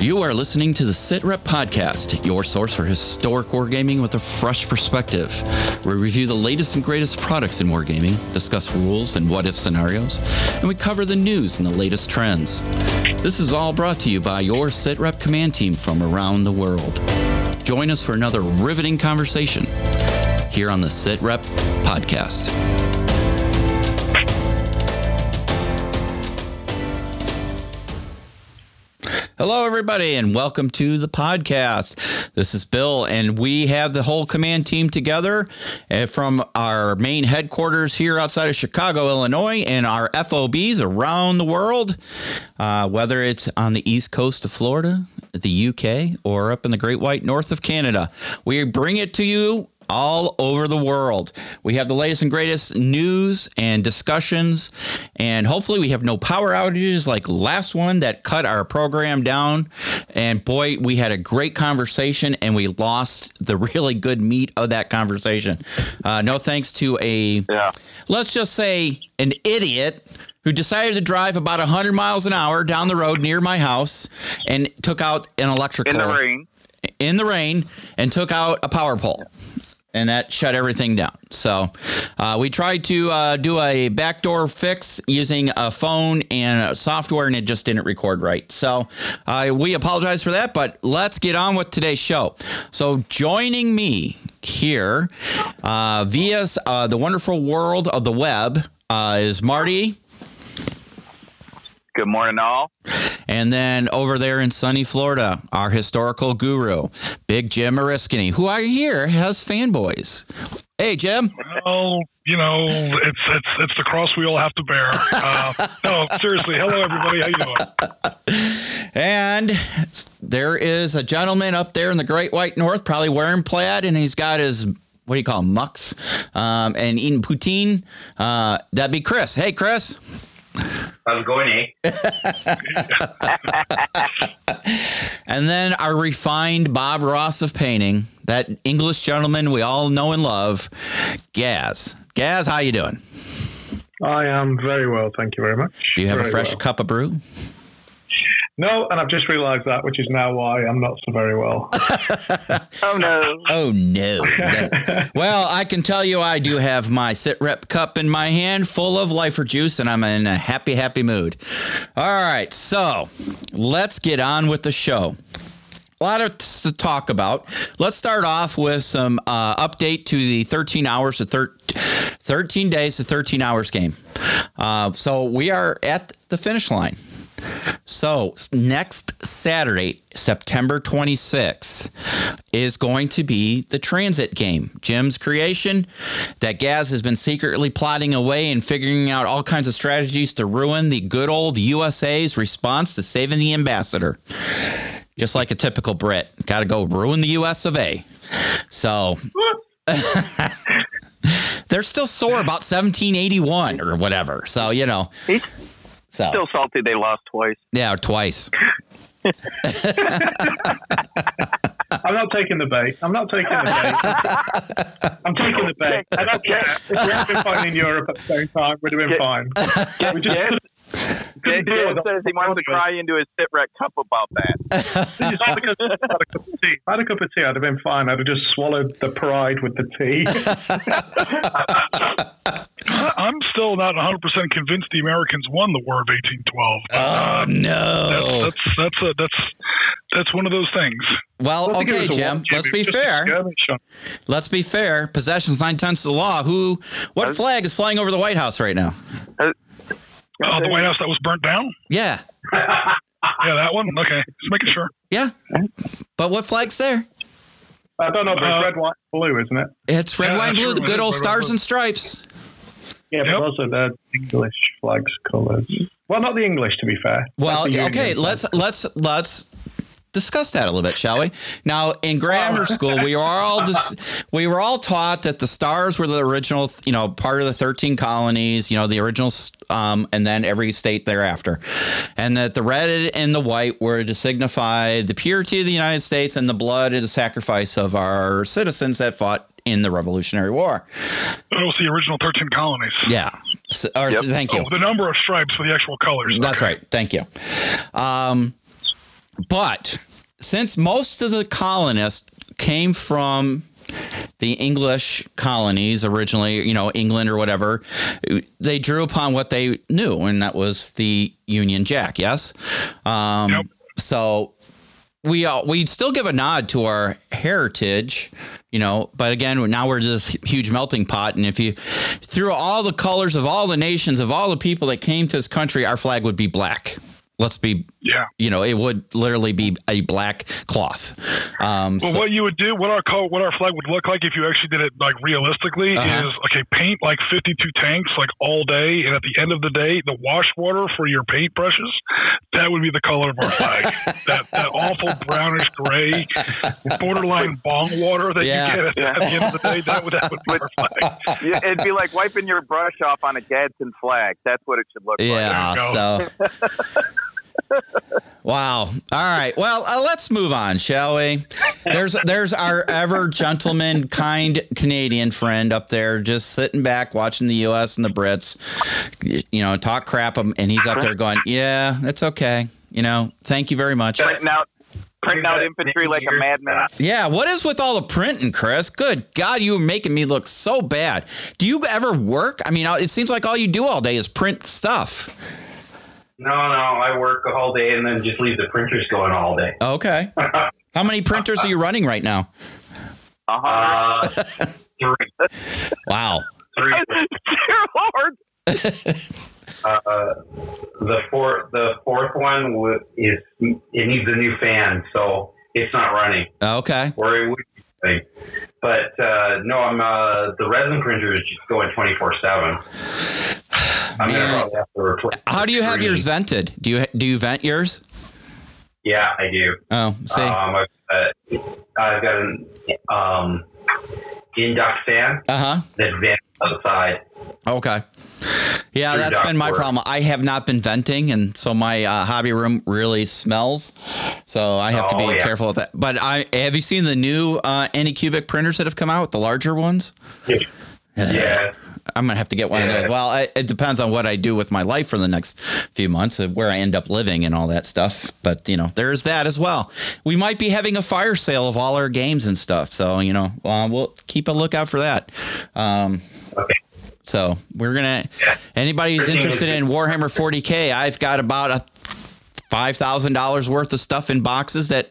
You are listening to the SitRep Podcast, your source for historic wargaming with a fresh perspective. We review the latest and greatest products in wargaming, discuss rules and what if scenarios, and we cover the news and the latest trends. This is all brought to you by your SitRep command team from around the world. Join us for another riveting conversation here on the SitRep Podcast. Hello, everybody, and welcome to the podcast. This is Bill, and we have the whole command team together uh, from our main headquarters here outside of Chicago, Illinois, and our FOBs around the world, uh, whether it's on the east coast of Florida, the UK, or up in the Great White North of Canada. We bring it to you all over the world. We have the latest and greatest news and discussions, and hopefully, we have no power outages like last one that cut our program down. And boy, we had a great conversation, and we lost the really good meat of that conversation. Uh, no thanks to a, Yeah. let's just say, an idiot. Who decided to drive about 100 miles an hour down the road near my house and took out an electrical In the rain. in the rain and took out a power pole. And that shut everything down. So uh, we tried to uh, do a backdoor fix using a phone and software, and it just didn't record right. So uh, we apologize for that, but let's get on with today's show. So joining me here uh, via uh, the wonderful world of the web uh, is Marty. Good morning, all. And then over there in sunny Florida, our historical guru, Big Jim Oriskany, who I hear has fanboys. Hey, Jim. Well, you know, it's it's it's the cross we all have to bear. Uh, no, seriously. Hello, everybody. How you doing? And there is a gentleman up there in the Great White North, probably wearing plaid, and he's got his what do you call 'em, mucks, um, and eating poutine. Uh, that'd be Chris. Hey, Chris. How's it going, eh? And then our refined Bob Ross of painting, that English gentleman we all know and love, Gaz. Gaz, how you doing? I am very well, thank you very much. Do you have a fresh well. cup of brew? No, and I've just realised that, which is now why I'm not so very well. Oh, no. Oh no. That- well, I can tell you I do have my sit rep cup in my hand full of lifer juice and I'm in a happy, happy mood. All right, so let's get on with the show. A lot of to talk about. Let's start off with some uh, update to the 13 hours to thir- 13 days to 13 hours game. Uh, so we are at the finish line. So next Saturday, September 26th, is going to be the transit game. Jim's creation that Gaz has been secretly plotting away and figuring out all kinds of strategies to ruin the good old USA's response to saving the ambassador. Just like a typical Brit, got to go ruin the US of A. So they're still sore about 1781 or whatever. So, you know. He's So, still salty they lost twice. yeah, twice. I'm not taking the bait. I'm not taking the bait. I'm taking the bait. I don't care. If we had been fine in Europe at the same time, we'd have been fine. We just Jim, couldn't deal Jim with it. says he wants to cry into his sit rep cup about that. I had a cup of tea. If I had a cup of tea, I'd have been fine. I'd have just swallowed the pride with the tea. I- I'm still not 100 percent convinced the Americans won the War of 1812. Oh, no. That's that's a, that's that's one of those things. Well, I think okay, Jim, let's be fair. Let's be fair. Possession's nine tenths of the law. Who, what flag is flying over the White House right now? Oh, the White House that was burnt down. Yeah. Yeah, that one. Okay, just making sure. Yeah. But what flag's there? I don't know, but Uh, it's red, white, blue, isn't it? It's red, Yeah, white, and blue, sure, the good old white, stars blue. and stripes. Yeah, Yep. but also the English flags colours. Well, not the English, to be fair. Well, okay, let's flag. let's let's discuss that a little bit, shall we? Now, in grammar school, we were all dis- we were all taught that the stars were the original, you know, part of the thirteen colonies, you know, the original, um, and then every state thereafter, and that the red and the white were to signify the purity of the United States and the blood and the sacrifice of our citizens that fought in the Revolutionary War. That was the original 13 colonies. Yeah. S- or, Yep. Thank you. Oh, the number of stripes for the actual colors. That's Okay. right. Thank you. Um, but since most of the colonists came from the English colonies originally, you know, England or whatever, they drew upon what they knew, and that was the Union Jack. Yes. Um, Yep. So we all, we still give a nod to our heritage, you know, but again, now we're this huge melting pot. And if you threw all the colors of all the nations of all the people that came to this country, our flag would be black. Let's be, Yeah. you know, it would literally be a black cloth. Um, Well, so- what you would do, what our col- what our flag would look like if you actually did it like realistically Uh-huh. is okay, paint like 52 tanks like all day, and at the end of the day, the wash water for your paint brushes, that would be the color of our flag. that that awful brownish gray, borderline bong water that Yeah. you get at, at the end of the day, that would that would be our flag. Yeah, It'd be like wiping your brush off on a Gadsden flag. That's what it should look like. Yeah. So. wow. All right. Well, uh, let's move on, shall we? There's there's our ever gentleman, kind Canadian friend up there, just sitting back watching the U.S. and the Brits, you know, talk crap, and he's up there going, "Yeah, it's okay." You know, thank you very much. Printing out, printing out infantry like a madman. Yeah, what is with all the printing, Chris? Good God, you are making me look so bad. Do you ever work? I mean, it seems like all you do all day is print stuff. No, no, I work a whole day and then just leave the printers going all day. Okay. How many printers are you running right now? Uh-huh. Uh, three, Wow. three. Dear Lord. Uh, the fourth, the fourth one wa- is it needs a new fan, so it's not running. Okay. Or it would. be running. But uh, no, I'm uh, the resin printer is just going twenty four seven. I'm Man. gonna probably have to. How do you have yours vented? Do you do you vent yours? Yeah, I do. Oh, see. Um, I've, uh, I've got an um, induct fan Uh huh. that vents outside. Okay. Yeah, Through that's been my ductwork. problem. I have not been venting, and so my uh, hobby room really smells. So I have to be Oh, yeah. careful with that. But I have you seen the new uh, Anycubic printers that have come out, the larger ones? Yeah. I'm gonna have to get one of those. Well, I, it depends on what I do with my life for the next few months, of where I end up living and all that stuff. But you know, there's that as well. We might be having a fire sale of all our games and stuff. So you know, uh, we'll keep a lookout for that. Um, Okay. so we're gonna. Yeah. Anybody who's interested in Warhammer 40k, I've got about a five thousand dollars worth of stuff in boxes that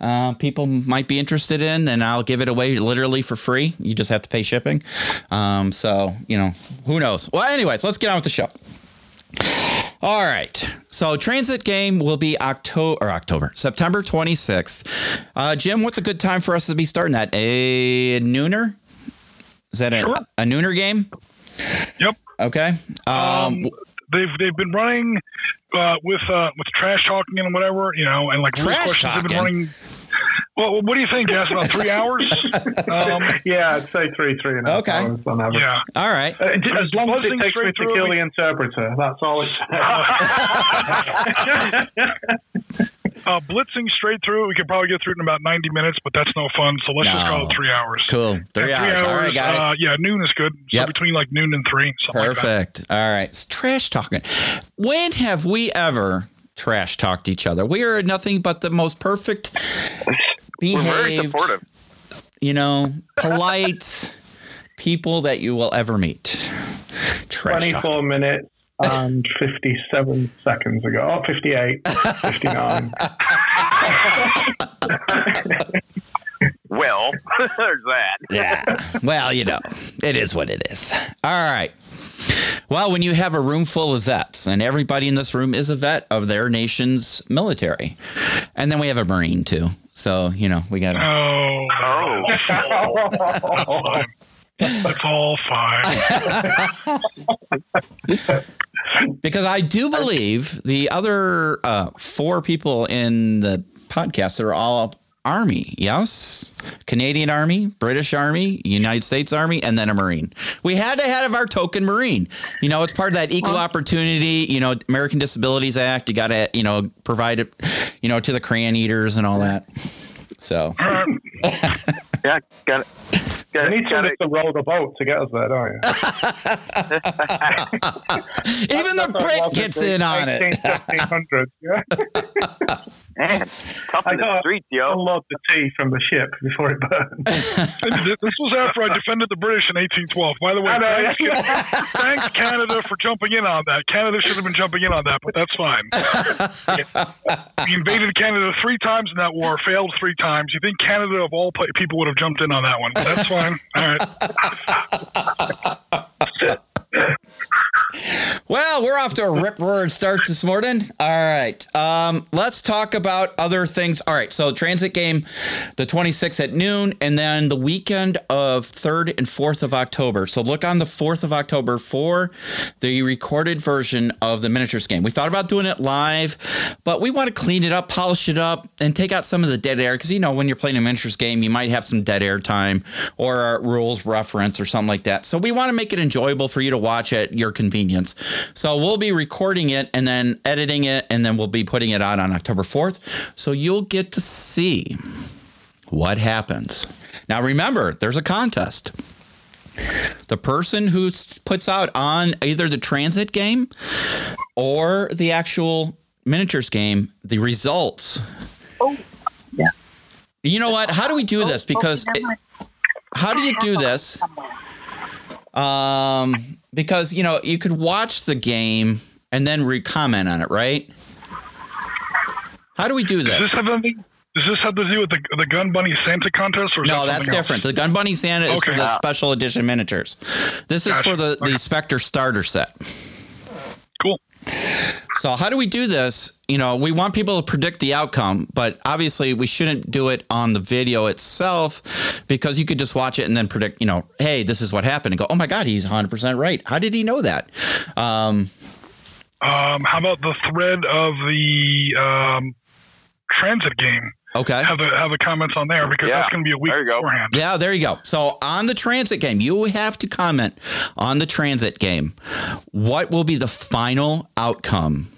uh, people might be interested in, and I'll give it away literally for free. You just have to pay shipping. Um, so you know, who knows? Well, anyways, let's get on with the show. All right. So transit game will be October or October, September 26th. Uh, Jim, what's a good time for us to be starting that? A nooner? Is that a, Sure. a nooner game? Yep. Okay. Um, Um, they've they've been running uh, with uh, with trash talking and whatever, you know, and like Trash questions. They've been running. Well, what do you think, Jess? About three hours? Um, yeah, I'd say three, three and a half Okay. hours on average. yeah. all right. Uh, as long as it takes me to kill me. the interpreter, that's all it's. Uh, blitzing straight through it, we could probably get through it in about 90 minutes, but that's no fun. So let's just call it three hours. Cool. Three Yeah, hours. All right, guys. Uh, yeah, noon is good. So Yep. between like noon and three. something like that. Perfect. All right. It's trash talking. When have we ever trash talked each other? We are nothing but the most perfect We're very behaved, supportive. you know, polite people that you will ever meet. Trash talk. 24 minutes Um, and 57 seconds ago. Oh, 58, 59. Well, there's that. Yeah. Well, you know, it is what it is. All right. Well, when you have a room full of vets, and everybody in this room is a vet of their nation's military, and then we have a Marine too. So, you know, we got to. Oh. Oh. It's all fine. Because I do believe the other uh, four people in the podcast are all Army, yes? Canadian Army, British Army, United States Army, and then a Marine. We had to have our token Marine. You know, it's part of that equal opportunity, you know, American Disabilities Act. You got to, you know, provide it, you know, to the crayon eaters and all that. So, right. Yeah, got it. Got You it. need Got somebody to roll the boat to get us there, don't you? even the That's what Brit gets in on it. 18, 1500s, yeah. Man, tough I in the got- streets, I love the tea from the ship before it burned. this was after I defended the British in 1812. By the way, I thanks, thanks Canada for jumping in on that. Canada should have been jumping in on that, but that's fine. we invaded Canada three times in that war, failed three times. You think Canada, of all people, would have jumped in on that one? That's fine. All right. Well, we're off to a rip roaring start this morning. All right. Um, let's talk about other things. All right. So, transit game the 26th at noon, and then the weekend of 3rd and 4th of October. So, look on the 4th of October for the recorded version of the miniatures game. We thought about doing it live, but we want to clean it up, polish it up, and take out some of the dead air. Because, you know, when you're playing a miniatures game, you might have some dead air time or a rules reference or something like that. So, we want to make it enjoyable for you to watch at your convenience. So we'll be recording it and then editing it, and then we'll be putting it out on October 4th. So you'll get to see what happens. Now, remember, there's a contest. The person who puts out on either the transit game or the actual miniatures game the results. Oh, yeah. You know what? How do we do this? Because Oh, it- how do you do this? Um, because you know you could watch the game and then re-comment on it, right? How do we do Does this this? have anything? Does this have to do with the the Gun Bunny Santa contest, or No, that that's something else? different. The Gun Bunny Santa is for the special edition miniatures. This is Gotcha. for the the Okay. Spectre starter set. So how do we do this? You know, we want people to predict the outcome, but obviously we shouldn't do it on the video itself because you could just watch it and then predict, you know, hey, this is what happened and go, oh my God, he's 100% right. How did he know that? Um, Um, how about the thread of the um, transit game? Okay. Have the have the comments on there because Yeah. that's going to be a week There you go. beforehand. Yeah, there you go. So on the transit game, you have to comment on the transit game. What will be the final outcome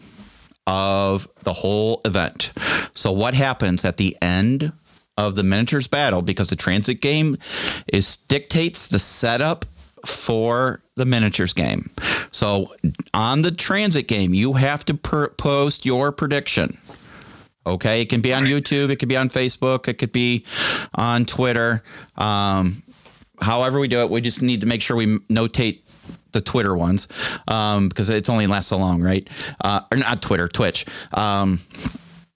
of the whole event? So what happens at the end of the miniatures battle? Because the transit game is dictates the setup for the miniatures game. So on the transit game, you have to per- post your prediction. Okay, it can be on YouTube, it could be on Facebook, it could be on Twitter. Um, however we do it, we just need to make sure we notate the Twitter ones um, because it's only lasts so long, right? Uh, or not Twitter, Twitch. Um,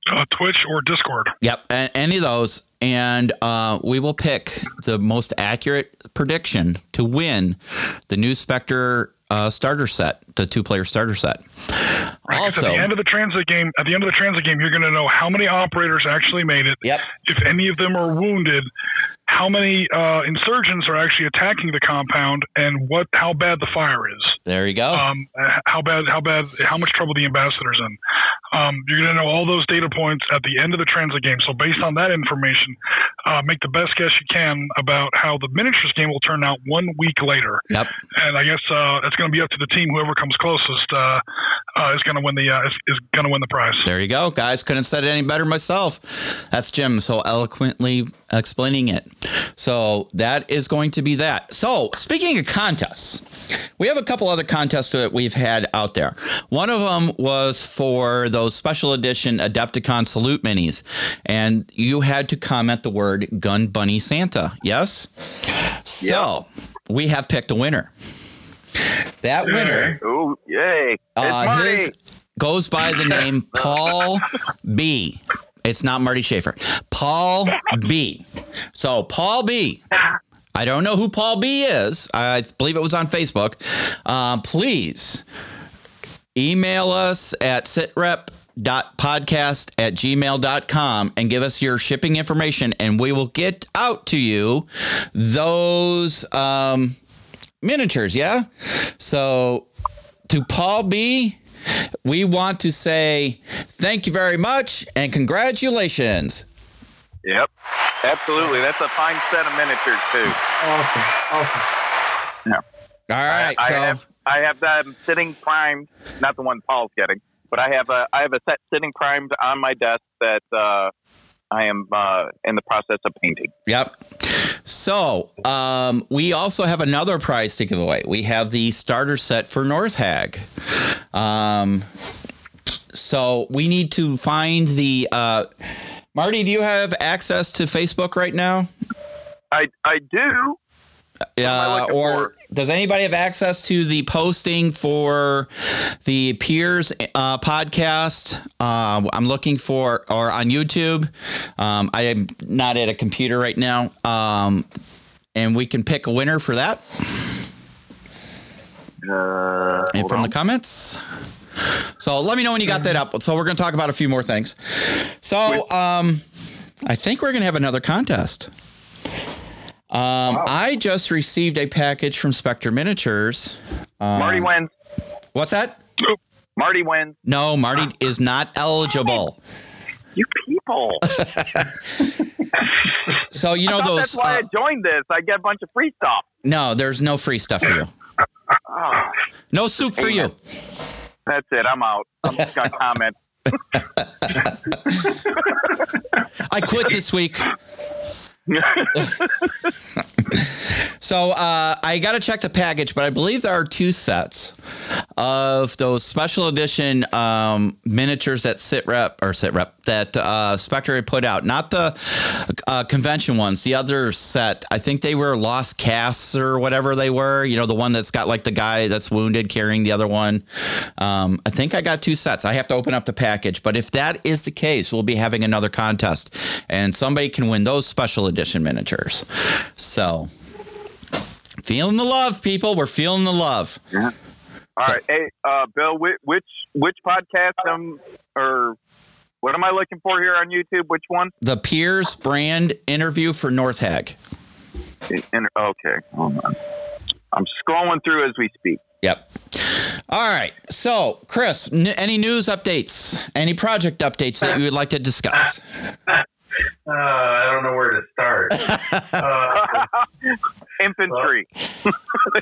Uh, Twitch or Discord. Yep, a- any of those, and uh, we will pick the most accurate prediction to win the new Spectre uh, starter set, the two-player starter set. Right, Also, at the end of the transit game, at the end of the transit game, you're going to know how many operators actually made it. Yep. If any of them are wounded, how many uh, insurgents are actually attacking the compound, and what how bad the fire is. there you go. Um, how bad, how bad, how much trouble the ambassador's in. Um, you're going to know all those data points at the end of the transit game. So based on that information, uh, make the best guess you can about how the miniatures game will turn out one week later. yep. And I guess uh, it's going to be up to the team. Whoever comes closest uh, uh, is going to win the uh, is, is going to win the prize. There you go, guys. Couldn't have said it any better myself. That's Jim so eloquently explaining it. So that is going to be that. So speaking of contests, we have a couple other contests that we've had out there. One of them was for those special edition Adepticon Salute minis, and you had to comment the word Gun Bunny Santa. Yes. So we have picked a winner. That winner. Ooh, yay. It's Uh, his goes by the name Paul B. It's not Marty Schaefer. Paul B. So Paul B. I don't know who Paul B is. I believe it was on Facebook. Uh, please email us at sitrep.podcast at gmail.com and give us your shipping information and we will get out to you those um, miniatures. Yeah. So to Paul B, we want to say thank you very much and congratulations. Yep. Absolutely. That's a fine set of miniatures, too. awesome, awesome. Yeah. All right. I so have I have them sitting primed, not the one Paul's getting, but I have a I have a set sitting primed on my desk that uh, I am uh, in the process of painting. Yep. So um, we also have another prize to give away. We have the starter set for North Hag. Um, so we need to find the. Uh, Marty, do you have access to Facebook right now? I I do. Uh, or? Does anybody have access to the posting for the Peers uh, podcast? Uh, I'm looking for, or on YouTube. Um, I am not at a computer right now. Um, and we can pick a winner for that Uh, and from on. the comments. So let me know when you got that up. So we're going to talk about a few more things. So um, I think we're going to have another contest. Um, I just received a package from Spectre Miniatures. Um, Marty wins. What's that? Marty wins. No, Marty is not eligible. You people. So you know those. that's why uh, I joined this. I get a bunch of free stuff. no, there's no free stuff for you. Oh, No soup for you. that's it. I'm out. I'm just gonna comment. I quit this week. So uh, I got to check the package, but I believe there are two sets of those special edition um, miniatures that sit rep or sit rep that uh, Spectre put out, not the uh, convention ones. The other set, I think they were lost casts or whatever they were. You know, the one that's got like the guy that's wounded carrying the other one. Um, I think I got two sets. I have to open up the package, but if that is the case, we'll be having another contest, and somebody can win those special edition miniatures. So. Feeling the love, people. We're feeling the love. Yeah. All right, hey, uh, Bill, which which, which podcast um or what am I looking for here on YouTube? Which one? The Piers brand interview for North Hag. In, okay, hold on. I'm scrolling through as we speak. Yep. All right. So, Chris, n- any news updates? Any project updates that you would like to discuss? Uh, I don't know where to start. uh, Infantry.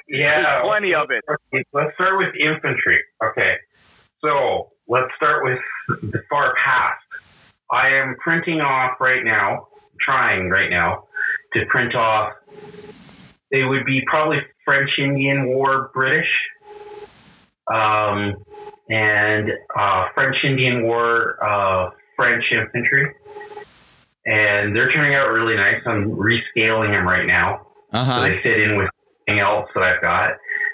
yeah, plenty of it. Let's start with infantry. Okay, so let's start with the far past. I am printing off right now, trying right now to print off. They would be probably French Indian War British, um, and uh, French Indian War uh, French infantry, and they're turning out really nice. I'm rescaling them right now Uh so huh. they fit in with anything else that I've got.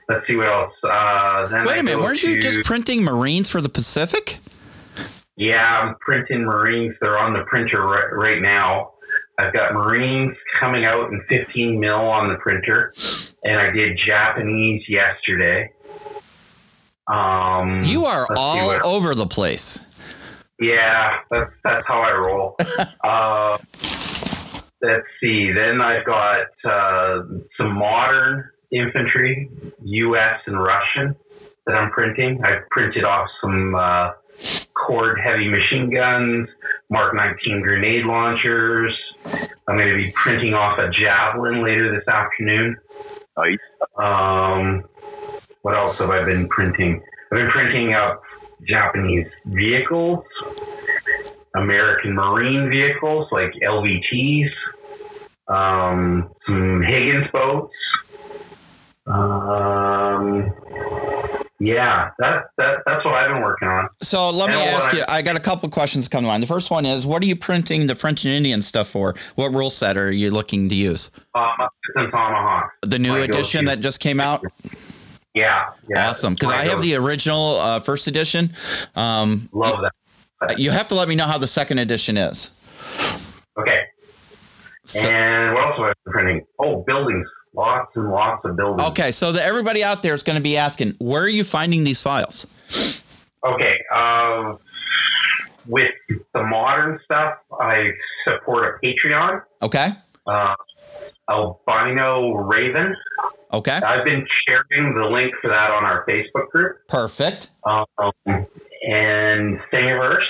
Let's see what else. Uh, then Wait a minute. Weren't you just printing Marines for the Pacific? Yeah, I'm printing Marines. They're on the printer right, right now. I've got Marines coming out in 15 mil on the printer, and I did Japanese yesterday. Um, You are all over the place. Yeah, that's that's how I roll. uh, let's see. Then I've got uh, some modern infantry, U.S. and Russian, that I'm printing. I've printed off some uh, Kord heavy machine guns, Mark 19 grenade launchers. I'm going to be printing off a javelin later this afternoon. Nice. Um, what else have I been printing? I've been printing up Japanese vehicles, American Marine vehicles like LVTs, um, some Higgins boats. Um, yeah, that, that that's what I've been working on. So let me And ask you. I got a couple questions come to mind. The first one is, what are you printing the French and Indian stuff for? What rule set are you looking to use? Uh, Tomahawk. The new edition that just came out. Yeah, yeah. awesome. Because I have the original uh, first edition. Um, love that. you have to let me know how the second edition is. Okay. So, and what else have I printing? Oh, buildings. Lots and lots of buildings. okay, so the, everybody out there is going to be asking, where are you finding these files? Okay. Uh, with the modern stuff, I support a Patreon. Okay, Uh, Albino Raven. okay, I've been sharing the link for that on our Facebook group. perfect. Um, and Thingiverse.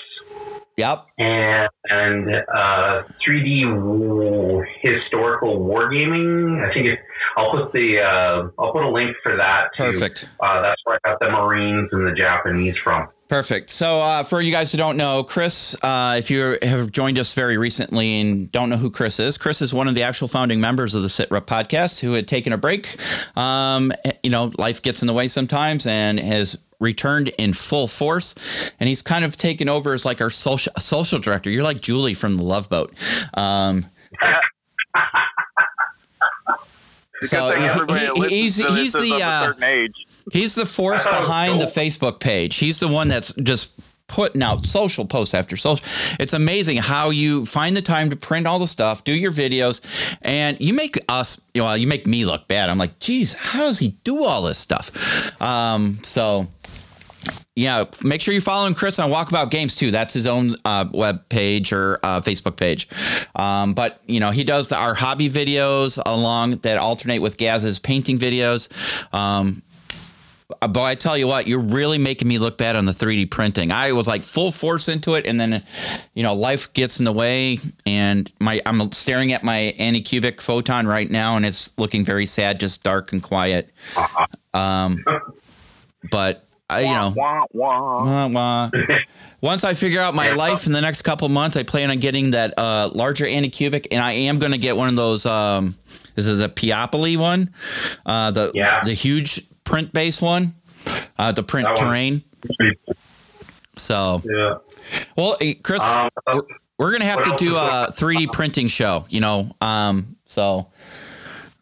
Yep, and, and uh, 3D historical wargaming. I think it, I'll put the uh, I'll put a link for that. Too. perfect. Uh, that's where I got the Marines and the Japanese from. Perfect. So, uh, for you guys who don't know, Chris, uh, if you have joined us very recently and don't know who Chris is, Chris is one of the actual founding members of the Sit Rep podcast who had taken a break. Um, you know, life gets in the way sometimes and has returned in full force, and he's kind of taken over as like our social social director. You're like Julie from the Love Boat. Um, so Good he- everybody he- listens he's he's the uh, certain age. He's the force Oh, behind the. Facebook page. He's the one that's just putting out social posts after social. It's amazing how you find the time to print all the stuff, do your videos, and you make us, you know, you make me look bad. I'm like, geez, how does he do all this stuff? Um, so yeah, make sure you're following Chris on Walkabout Games too. That's his own uh, web page or uh, Facebook page. Um, but you know, he does the, our hobby videos along that alternate with Gaz's painting videos. Um, but I tell you what, you're really making me look bad on the 3D printing. I was like full force into it, and then, you know, life gets in the way, and my I'm staring at my Anycubic photon right now, and it's looking very sad, just dark and quiet. Um, but I, you know, Wah, wah. Wah. Once I figure out my life in the next couple months, I plan on getting that uh, larger Anycubic, and I am going to get one of those. Um, is it the Piopoli one? Uh, the Yeah. the huge print base one, uh, the print That one. terrain. So, Yeah. well, eh, Chris, Um, we're, we're going to have to do a 3D printing show. You know, um, so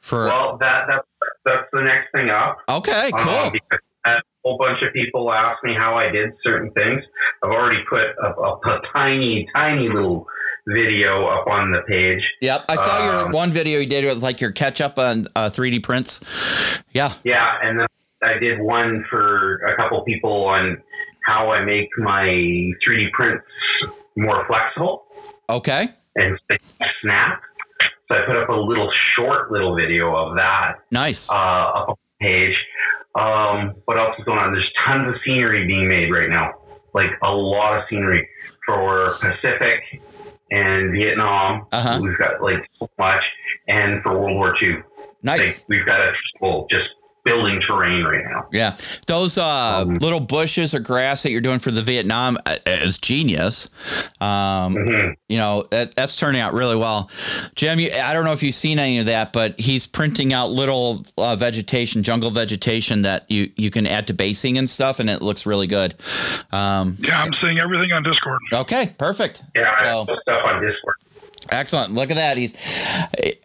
for well, that that's that's the next thing up. okay, Uh, cool. because a whole bunch of people asked me how I did certain things. I've already put a, a, a tiny, tiny little video up on the page. Yep, I saw your um, one video you did with like your catch up on uh, 3D prints. Yeah, Yeah, and then I did one for a couple people on how I make my 3D prints more flexible okay, and snap. So I put up a little short little video of that nice. uh, up on the page. Um, what else is going on? There's tons of scenery being made right now, like a lot of scenery for Pacific and Vietnam. Uh-huh. We've got like so much, and for World War II, Nice. like, we've got a well, just building terrain right now. Yeah, those uh, Um, little bushes or grass that you're doing for the Vietnam uh, is genius. Um, Mhm. You know that, that's turning out really well. Jim, you, I don't know if you've seen any of that, but he's printing out little uh, vegetation, jungle vegetation that you you can add to basing and stuff, and it looks really good. Um, Yeah, I'm seeing everything on Discord. okay, perfect. Yeah, So- have some stuff on Discord. Excellent. Look at that. He's.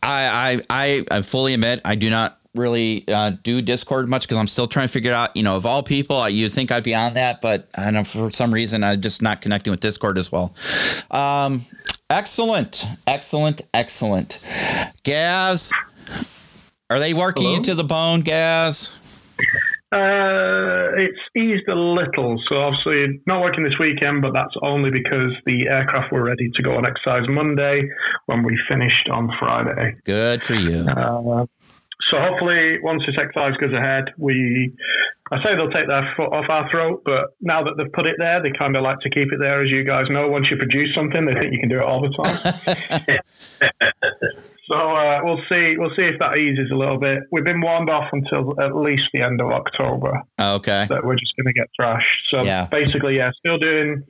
I I I, I fully admit I do not really uh, do Discord much because I'm still trying to figure out. You know, of all people, you think I'd be on that, but I don't know for some reason I'm just not connecting with Discord as well. Um, excellent, excellent, excellent. Gaz, are they working Hello? you to the bone, Gaz? Uh, it's eased a little. So obviously not working this weekend, but that's only because the aircraft were ready to go on exercise Monday when we finished on Friday. Good for you. Uh, so hopefully, once this exercise goes ahead, we. I say they'll take their foot off our throat, but now that they've put it there, they kind of like to keep it there. As you guys know, once you produce something, they think you can do it all the time. so uh, we'll see. We'll see if that eases a little bit. We've been warned off until at least the end of October Okay. that we're just going to get thrashed. So Yeah. basically, yeah, still doing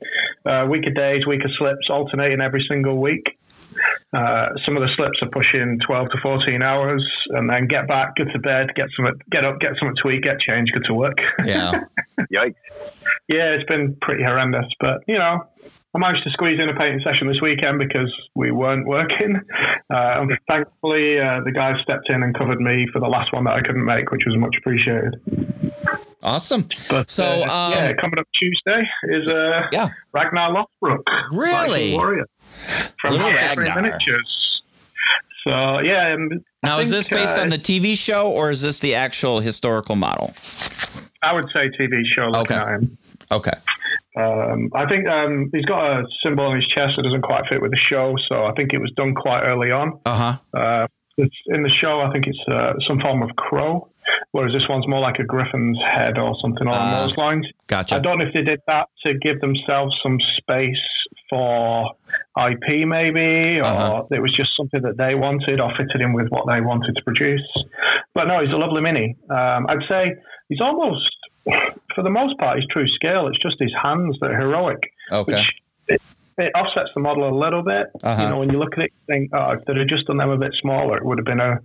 uh, week of days, week of slips, alternating every single week. Uh, some of the slips are pushing 12 to 14 hours, and then get back, go to bed, get some, get up, get something to eat, get changed, go to work. Yeah. Yikes. yeah, it's been pretty horrendous, but you know, I managed to squeeze in a painting session this weekend because we weren't working. Uh, and thankfully, uh, the guys stepped in and covered me for the last one that I couldn't make, which was much appreciated. Awesome. But So, uh, um, yeah, coming up Tuesday is uh, Yeah. Ragnar Lothbrok, Really? Warrior from Little House of Green Ragnar. Miniatures. So yeah, Now, is this based uh, on the TV show or is this the actual historical model? I would say TV show. Looking Okay. Okay. Um, I think um, he's got a symbol on his chest that doesn't quite fit with the show, so I think it was done quite early on. Uh huh. Uh, it's in the show, I think it's uh, some form of crow, whereas this one's more like a griffin's head or something along Ah, those lines. Gotcha. I don't know if they did that to give themselves some space for IP, maybe, or Uh-huh. it was just something that they wanted or fitted in with what they wanted to produce. But no, he's a lovely mini. Um, I'd say he's almost, for the most part, he's true scale. It's just his hands that are heroic, Okay. which it, it offsets the model a little bit. Uh-huh. You know, when you look at it, you think, oh, if they'd have just done them a bit smaller, it would have been a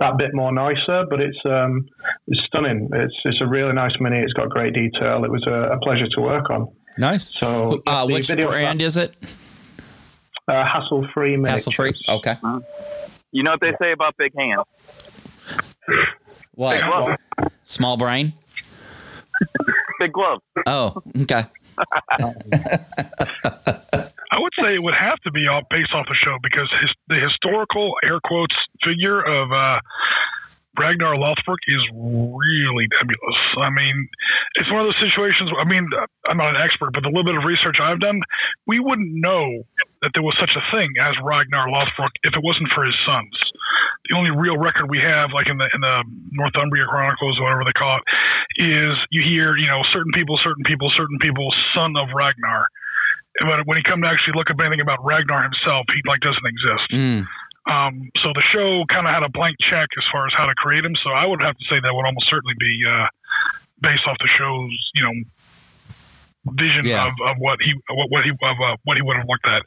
that bit more nicer, but it's um, it's stunning. It's it's a really nice mini. It's got great detail. It was a, a pleasure to work on. Nice. So, uh, the which video- brand is it? Uh, hassle free miniatures. Hassle free. Okay. You know what they say about big hands? What? Big. Small brain? Big gloves. Oh, okay. I would say it would have to be all based off the show because his, the historical air quotes figure of uh, Ragnar Lothbrok is really nebulous. I mean, it's one of those situations. I mean, I'm not an expert, but the little bit of research I've done, we wouldn't know that there was such a thing as Ragnar Lothbrok if it wasn't for his sons. The only real record we have, like in the in the Northumbria Chronicles, or whatever they call it, is you hear you know certain people, certain people, certain people, son of Ragnar. But when he come to actually look up anything about Ragnar himself, he like doesn't exist. Mm. Um, so the show kind of had a blank check as far as how to create him. So I would have to say that would almost certainly be uh, based off the show's, you know, vision Yeah. of, of what he what, what he of uh, what he would have looked at.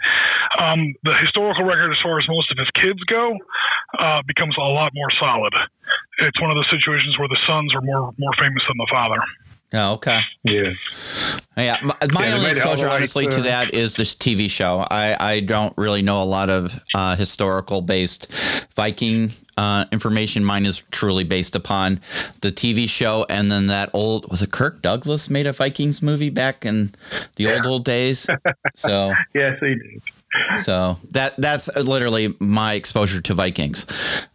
Um, the historical record, as far as most of his kids go, uh, becomes a lot more solid. It's one of those situations where the sons are more more famous than the father. Oh, okay. Yeah. Yeah, my, my Yeah, only made it all exposure, honestly, to that is this TV show. I, I don't really know a lot of uh, historical based Viking uh, information. Mine is truly based upon the TV show, and then that old was it Kirk Douglas made a Vikings movie back in the old old days. So Yes, he did. so that that's literally my exposure to Vikings.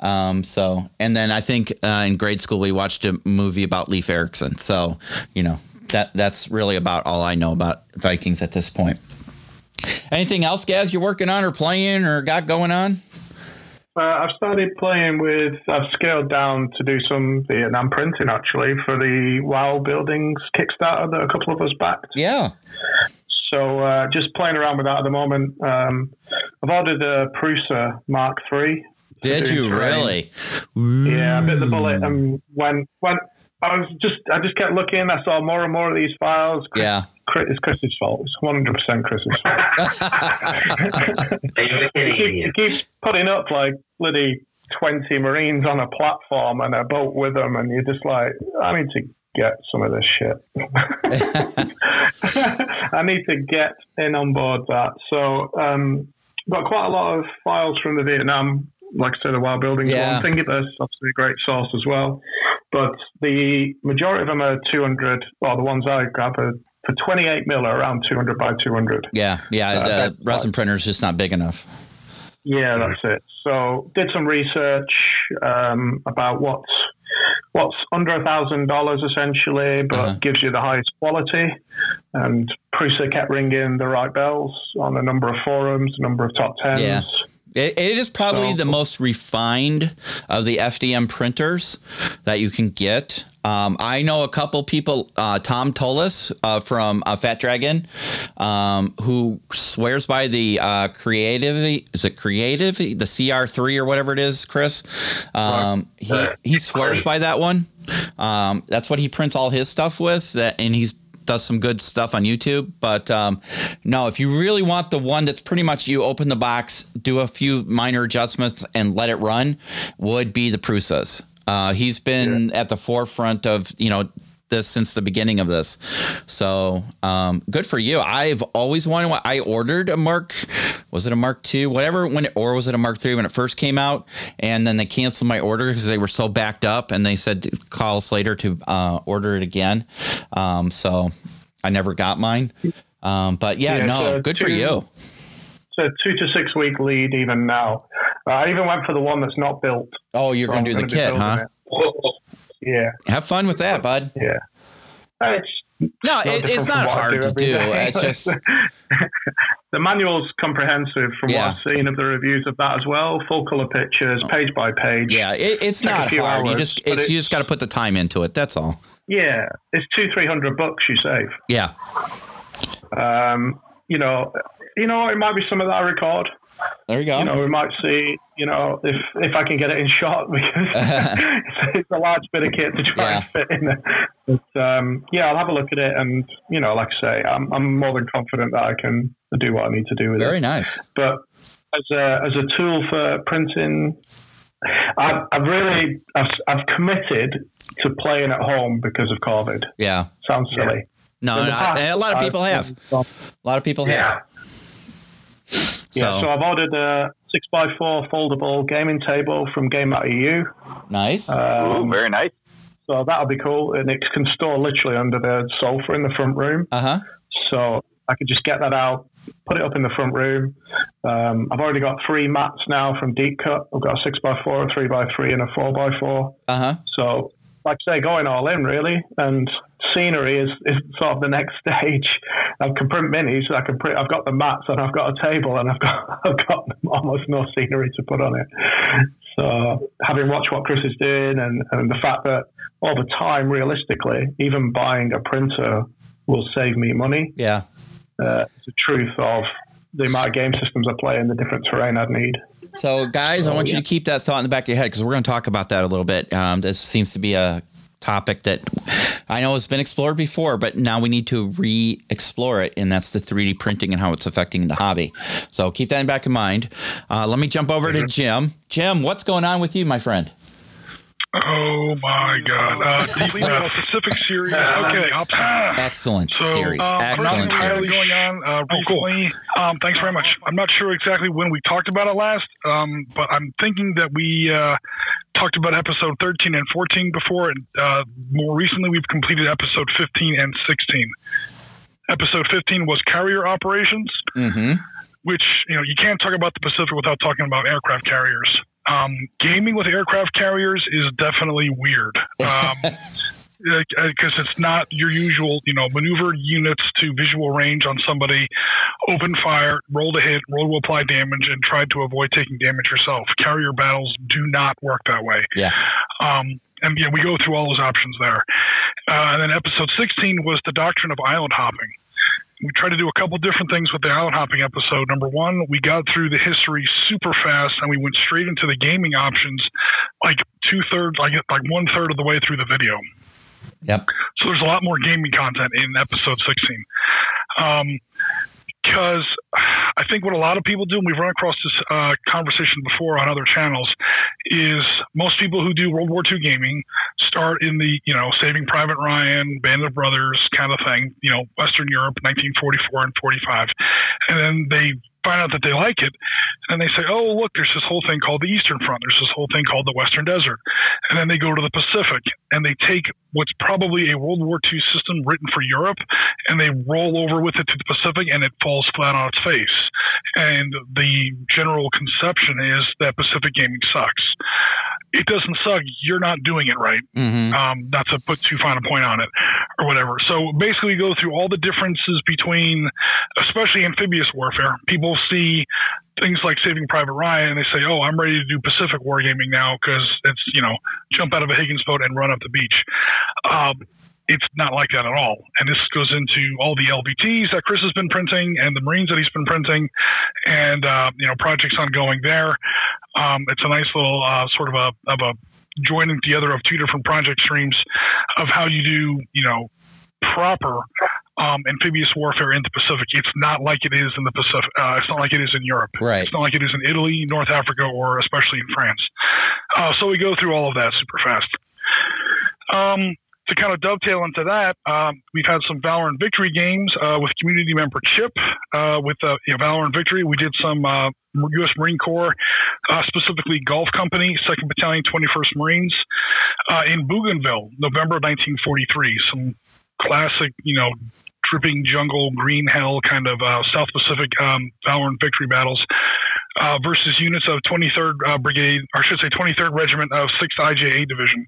Um, so and then I think uh, in grade school we watched a movie about Leif Erikson. So you know that that's really about all I know about Vikings at this point. Anything else, Gaz? You're working on or playing or got going on? Uh, I've started playing with. I've scaled down to do some Vietnam printing actually for the WoW Buildings Kickstarter that a couple of us backed. Yeah. So uh, just playing around with that at the moment. Um, I've ordered a Prusa Mark III. Did you terrain. really? Yeah, I bit the bullet, and when when I was just I just kept looking, I saw more and more of these files. Chris, Yeah. Chris, it's Chris's fault. It's one hundred percent Chris's fault. He's he, he keeps putting up like bloody twenty Marines on a platform and a boat with them, and you're just like, I need to get some of this shit. I need to get in on board that. So, um, got quite a lot of files from the Vietnam, like I said, the wild building Yeah. one thing. That's obviously a great source as well. But the majority of them are 200, or the ones I grab are for 28 mil are around 200 by 200. Yeah. Yeah. Uh, the resin printer is just not big enough. Yeah, that's it. So did some research um, about what's what's under a thousand dollars essentially, but Uh-huh. gives you the highest quality. And Prusa kept ringing the right bells on a number of forums, a number of top tens. Yeah. It, it is probably So- the most refined of the FDM printers that you can get. Um, I know a couple people, uh, Tom Tullis uh, from uh, Fat Dragon, um, who swears by the uh, Creality. Is it Creality? The CR3 or whatever it is, Chris. Um, he he swears by that one. Um, that's what he prints all his stuff with. That and he's does some good stuff on YouTube. But um, no, if you really want the one that's pretty much you open the box, do a few minor adjustments, and let it run, would be the Prusas. Uh, he's been at the forefront of you know this since the beginning of this. So um, good for you. I've always wanted. one. I ordered a Mark. Was it a Mark II? Whatever. When it, or was it a Mark III when it first came out? And then they canceled my order because they were so backed up, and they said to call us later to uh, order it again. Um, so I never got mine. Um, but yeah, Yeah, no, so good for two- you. So two to six week lead even now. Uh, I even went for the one that's not built. Oh, you're So going to do the kit, huh? it. Yeah, Have fun with that, bud. yeah. Uh, It's No, no it, it's not what I hard to do. day. It's just the manual's comprehensive from Yeah. what I've seen of the reviews of that as well. Full color pictures, page by page. yeah, it, it's Take not few hard. you hours, just but it's, you just got to put the time into it. That's all. Yeah, it's two three hundred bucks you save. Yeah. Um, you know, you know, it might be some of that I record. There we go. You know, we might see. You know, if if I can get it in shot because it's, a large bit of kit to try Yeah. and fit in there. But um, yeah, I'll have a look at it, and you know, like I say, I'm I'm more than confident that I can do what I need to do with it. Very nice. but as a as a tool for printing I've, I've really I've, I've committed to playing at home because of COVID. Yeah. Sounds silly. No, no, past, a lot of people I've- have. A lot of people have. Yeah. So, Yeah, so I've ordered a six x four foldable gaming table from Game.eu. nice. Ooh, Um, very nice. so that'll be cool, and it can store literally under the sofa in the front room. Uh huh. So I could just get that out, put it up in the front room. Um, I've already got three mats now from Deep Cut. I've got a six x four, a three x three, and a four x four. Uh huh. So, like I say, going all in really, and scenery is, is sort of the next stage. I can print minis. I can print. I've got the mats and I've got a table and I've got I've got almost no scenery to put on it. So, having watched what Chris is doing and, and the fact that over time, realistically, even buying a printer will save me money. Yeah. Uh, it's the truth of the amount of game systems I play and the different terrain I'd need. So, guys, I want you to keep that thought in the back of your head because we're going to talk about that a little bit. Um, this seems to be a topic that I know has been explored before, but now we need to re-explore it, and that's the 3D printing and how it's affecting the hobby. So keep that in back in mind. Uh, let me jump over to Jim. Jim, what's going on with you, my friend? Oh my God! Uh, Deep uh, Pacific series. Okay, I'll. Excellent So, series. um, Excellent nothing really series. going on uh, recently. Um, thanks very much. I'm not sure exactly when we talked about it last, um, but I'm thinking that we uh, talked about episode 13 and 14 before, and uh, more recently we've completed episode 15 and 16. Episode 15 was carrier operations, Mm-hmm. which you know you can't talk about the Pacific without talking about aircraft carriers. Um, gaming with aircraft carriers is definitely weird. Um, because it's not your usual, you know, maneuver units to visual range on somebody, open fire, roll to hit, roll to apply damage, and try to avoid taking damage yourself. Carrier battles do not work that way. Yeah. Um, and yeah, we go through all those options there. Uh, and then episode 16 was the doctrine of island hopping. We tried to do a couple different things with the island hopping episode. Number one, we got through the history super fast and we went straight into the gaming options, like two thirds, like like one third of the way through the video. Yep. So there's a lot more gaming content in episode 16. Um, because I think what a lot of people do, and we've run across this uh, conversation before on other channels, is most people who do World War II gaming start in the, you know, Saving Private Ryan, Band of Brothers kind of thing, you know, Western Europe, 1944 and 45. And then they find out that they like it, and they say, oh, look, there's this whole thing called the Eastern Front. There's this whole thing called the Western Desert. And then they go to the Pacific, and they take what's probably a World War II system written for Europe, and they roll over with it to the Pacific, and it falls flat on its face. And the general conception is that Pacific gaming sucks. It doesn't suck. You're not doing it right Mm-hmm. um, not to put too fine a point on it or whatever. So basically, go through all the differences between, especially amphibious warfare. People see things like Saving Private Ryan and they say, "Oh, I'm ready to do Pacific wargaming now because it's you know jump out of a Higgins boat and run up the beach." Um, it's not like that at all. And this goes into all the LVTs that Chris has been printing and the Marines that he's been printing, and uh, you know projects ongoing there. Um, it's a nice little uh, sort of a of a joining together of two different project streams of how you do, you know, proper um, amphibious warfare in the Pacific. It's not like it is in the Pacific. Uh, it's not like it is in Europe. Right. It's not like it is in Italy, North Africa, or especially in France. Uh, so we go through all of that super fast. Um, to kind of dovetail into that, um, we've had some Valor and Victory games uh, with community member Chip uh, with uh, you know, Valor and Victory. We did some uh, U.S. Marine Corps, uh, specifically Golf Company, 2nd Battalion, 21st Marines uh, in Bougainville, November 1943. Some classic, you know, dripping jungle, green hell kind of uh, South Pacific um, Valor and Victory battles. Uh, versus units of 23rd uh, Brigade, or I should say 23rd Regiment of 6th IJA Division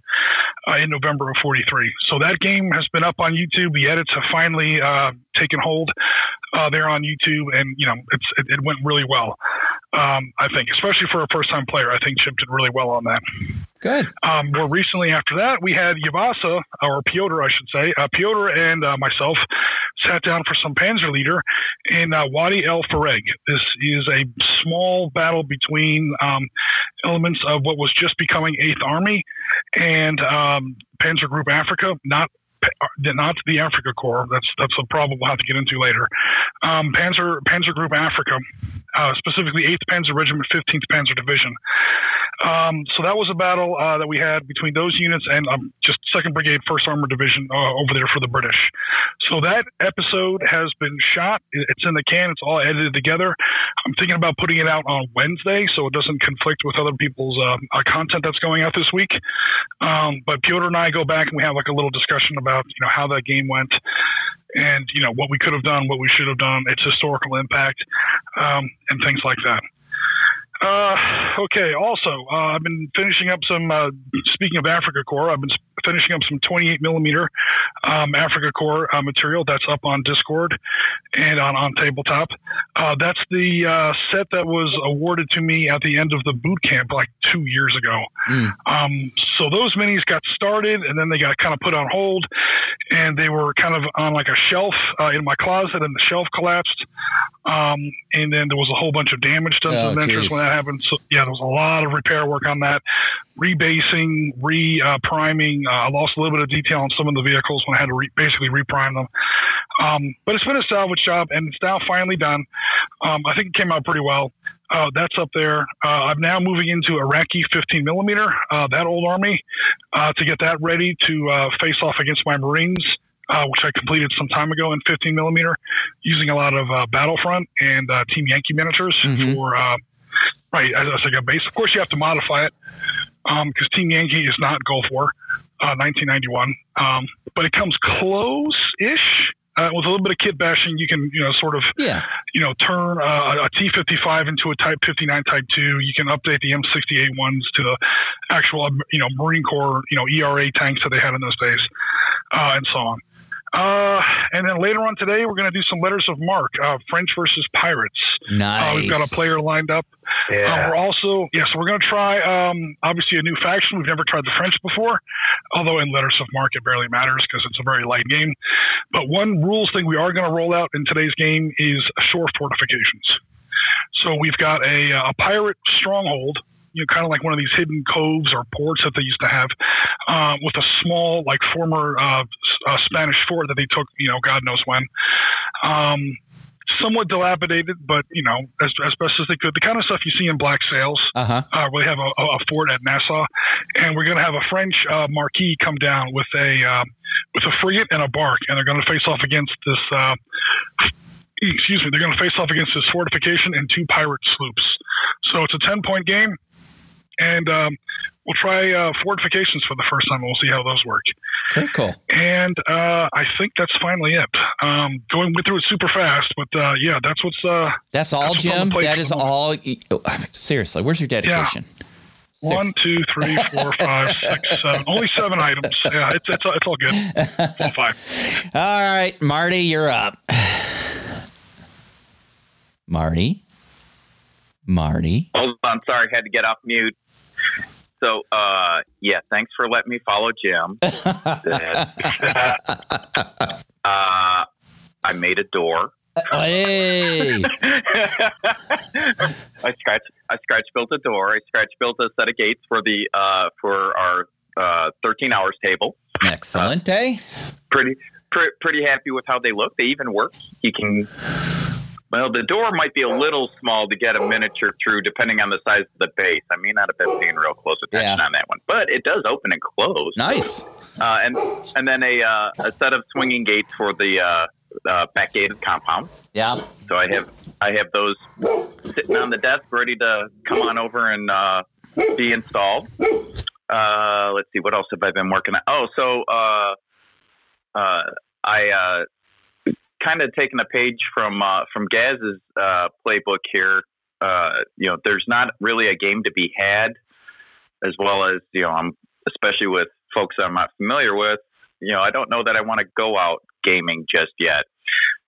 uh, in November of 43. So that game has been up on YouTube. The edits have finally uh, taken hold uh, there on YouTube, and you know it's it, it went really well. Um, I think, especially for a first-time player, I think Chip did really well on that. Good. Um, more recently, after that, we had Yavasa, or Piotr, I should say. Uh, Piotr and uh, myself sat down for some Panzer Leader in uh, Wadi El Fareg. This is a small battle between um, elements of what was just becoming Eighth Army and um, Panzer Group Africa, not not the Africa Corps. That's that's a problem we'll have to get into later. Um, Panzer Panzer Group Africa, uh, specifically 8th Panzer Regiment, 15th Panzer Division. Um, so that was a battle uh, that we had between those units and um, just Second Brigade, First Armored Division uh, over there for the British. So that episode has been shot. It's in the can. It's all edited together. I'm thinking about putting it out on Wednesday so it doesn't conflict with other people's uh, uh, content that's going out this week. Um, but Piotr and I go back and we have like a little discussion about you know how that game went and you know what we could have done, what we should have done, its historical impact, um, and things like that. Uh, okay. Also, uh, I've been finishing up some. Uh, speaking of Africa Corps, I've been finishing up some 28 millimeter um, Afrika Korps uh, material that's up on Discord and on on tabletop. Uh, that's the uh, set that was awarded to me at the end of the boot camp like two years ago. Mm. Um, so those minis got started and then they got kind of put on hold, and they were kind of on like a shelf in my closet, and the shelf collapsed. Um, and then there was a whole bunch of damage done oh, to the miniatures when that happened. So yeah, there was a lot of repair work on that, rebasing, re-priming. Uh, I lost a little bit of detail on some of the vehicles when I had to re- basically reprime them. Um, but it's been a salvage job, and it's now finally done. Um, I think it came out pretty well. Uh, that's up there. Uh, I'm now moving into Iraqi 15 millimeter, uh, that old army, uh, to get that ready to uh, face off against my Marines uh, which I completed some time ago in 15 millimeter, using a lot of uh, Battlefront and uh, Team Yankee miniatures mm-hmm. for uh, right as, as like a base. Of course, you have to modify it because um, Team Yankee is not Gulf War, 1991, uh, um, but it comes close-ish. Uh, with a little bit of kit bashing, you can, you know, sort of, yeah. you know, turn uh, a T55 into a Type 59 Type 2. You can update the M68 ones to the actual, you know, Marine Corps, you know, ERA tanks that they had in those days, uh, and so on. Uh, and then later on today, we're going to do some letters of Marque, uh, French versus Pirates. Nice. Uh, we've got a player lined up. Yeah. Uh, we're also, yes, yeah, so we're going to try, um, obviously, a new faction. We've never tried the French before, although in letters of Marque it barely matters because it's a very light game. But one rules thing we are going to roll out in today's game is shore fortifications. So we've got a, a pirate stronghold you know, kind of like one of these hidden coves or ports that they used to have, um, with a small, like former uh, uh, Spanish fort that they took, you know, God knows when. Um, somewhat dilapidated, but you know, as, as best as they could. The kind of stuff you see in Black Sails, uh-huh. uh, where they have a, a, fort at Nassau, and we're going to have a French uh, marquis come down with a uh, with a frigate and a bark, and they're going to face off against this. Uh, excuse me, they're going to face off against this fortification and two pirate sloops. So it's a ten point game and um, we'll try uh, fortifications for the first time. and We'll see how those work. Very cool. And uh, I think that's finally it. Um, going through it super fast, but uh, yeah, that's what's. Uh, that's all, that's Jim. That is all. Oh, seriously, where's your dedication? Yeah. One, two, three, four, five, six, seven. Only seven items. Yeah, it's, it's, it's all good. It's all fine. All right, Marty, you're up. Marty. Marty. Hold on. Sorry, had to get off mute. So, uh, yeah, thanks for letting me follow Jim. uh, I made a door. Hey! I scratch I scratch built a door. I scratch built a set of gates for the uh, for our uh, 13 hours table. Excellent, eh? Pretty pretty happy with how they look. They even work. You can well, the door might be a little small to get a miniature through, depending on the size of the base. I may not have been paying real close attention yeah. on that one, but it does open and close. Nice. Uh, and and then a uh, a set of swinging gates for the uh, uh, back gated compound. Yeah. So I have I have those sitting on the desk, ready to come on over and uh, be installed. Uh, let's see, what else have I been working on? Oh, so uh, uh, I uh, kind of taking a page from uh, from Gaz's uh, playbook here. Uh, you know, there's not really a game to be had, as well as you know, I'm especially with folks I'm not familiar with. You know, I don't know that I want to go out gaming just yet.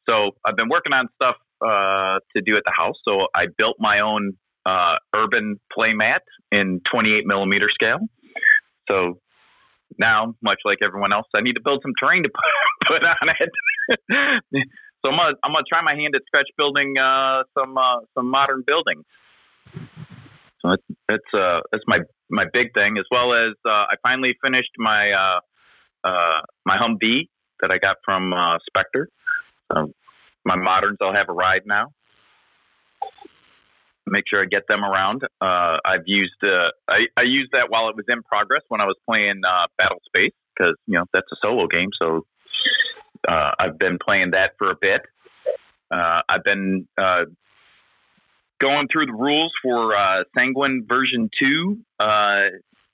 So I've been working on stuff uh, to do at the house. So I built my own uh, urban playmat in 28 millimeter scale. So now, much like everyone else, I need to build some terrain to put, put on it. so I'm gonna I'm gonna try my hand at sketch building uh, some uh, some modern buildings. So that's that's uh, that's my my big thing, as well as uh, I finally finished my uh, uh, my Humvee that I got from Spectre. So my moderns, I'll have a ride now. Make sure I get them around. Uh, I've used uh, I, I used that while it was in progress when I was playing uh, Battle Space because you know that's a solo game. So uh, I've been playing that for a bit. Uh, I've been uh, going through the rules for Sangin version two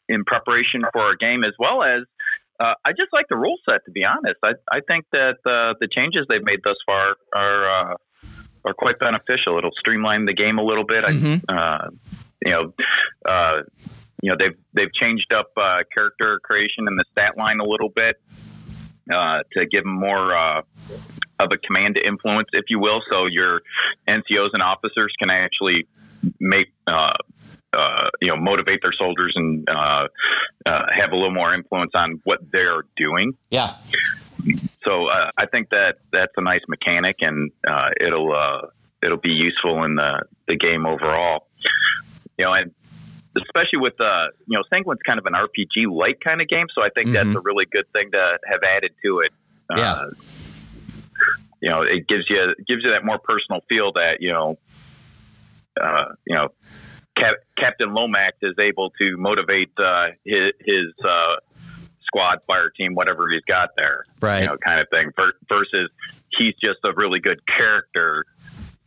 in preparation for our game, as well as I just like the rule set. To be honest, I I think that the changes they've made thus far are are quite beneficial. It'll streamline the game a little bit. Mhm. I, uh, you know, uh, you know they've they've changed up uh, character creation and the stat line a little bit uh, to give them more uh, of a command influence, if you will. So your NCOs and officers can actually make. Uh, uh, you know, motivate their soldiers and uh, uh, have a little more influence on what they're doing. Yeah. So uh, I think that that's a nice mechanic, and uh, it'll uh, it'll be useful in the, the game overall. You know, and especially with uh, you know, Sangin's kind of an RPG like kind of game, so I think that's Mhm. a really good thing to have added to it. Uh, Yeah. You know, it gives you gives you that more personal feel that you know, uh, you know, Cap- Captain Lomax is able to motivate uh, his, his uh, squad, fire team, whatever he's got there Right. you know, kind of thing. Versus he's just a really good character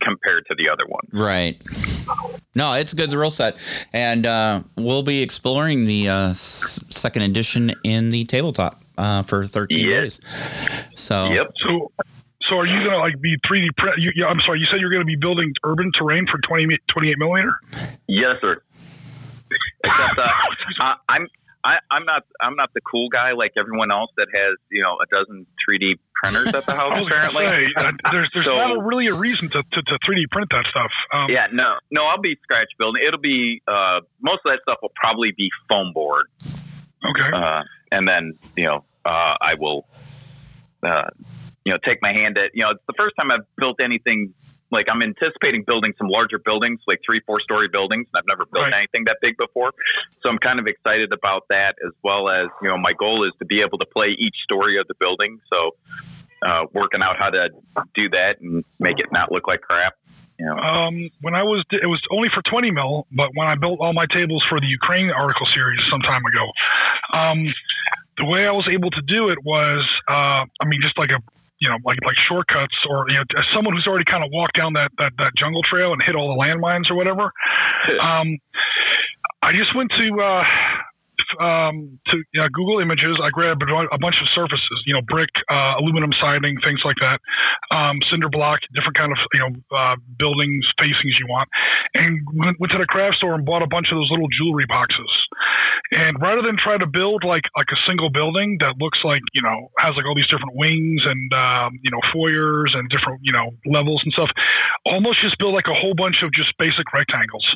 compared to the other one. Right. No, it's a good rule set, and uh, we'll be exploring the uh, second edition in the tabletop uh, for 13 Yeah. days. So Yep. So, so are you gonna like be 3D print? You, yeah, I'm sorry. You said you're gonna be building urban terrain for 20, 28 millimeter. Yes, sir. Except uh, I, I'm I, I'm not I'm not the cool guy like everyone else that has you know a dozen 3D printers at the house I was gonna apparently. say, uh, there's there's So- not really a reason to, to, to 3D print that stuff. Um, Yeah, no, no. I'll be scratch building. It'll be uh, most of that stuff will probably be foam board, Okay. uh, and then you know uh, I will, uh, you know, take my hand at you know it's the first time I've built anything like I'm anticipating building some larger buildings, like three, four story buildings, I've never built Right. anything that big before. So I'm kind of excited about that, as well as you know my goal is to be able to play each story of the building. So uh, working out how to do that and make it not look like crap. You know, Um, when I was, it was only for 20 mil, but when I built all my tables for the Ukraine article series some time ago, um, the way I was able to do it was, uh, I mean, just like a, you know, like like shortcuts, or you know, as someone who's already kind of walked down that, that that jungle trail and hit all the landmines or whatever. Um, I just went to uh, um, to uh, Google Images. I grabbed a bunch of surfaces, you know, brick, uh, aluminum siding, things like that, um, cinder block, different kind of you know uh, buildings, facings you want, and went, went to the craft store and bought a bunch of those little jewelry boxes. And rather than try to build like like a single building that looks like you know has like all these different wings and um, you know foyers and different you know levels and stuff, almost just build like a whole bunch of just basic rectangles.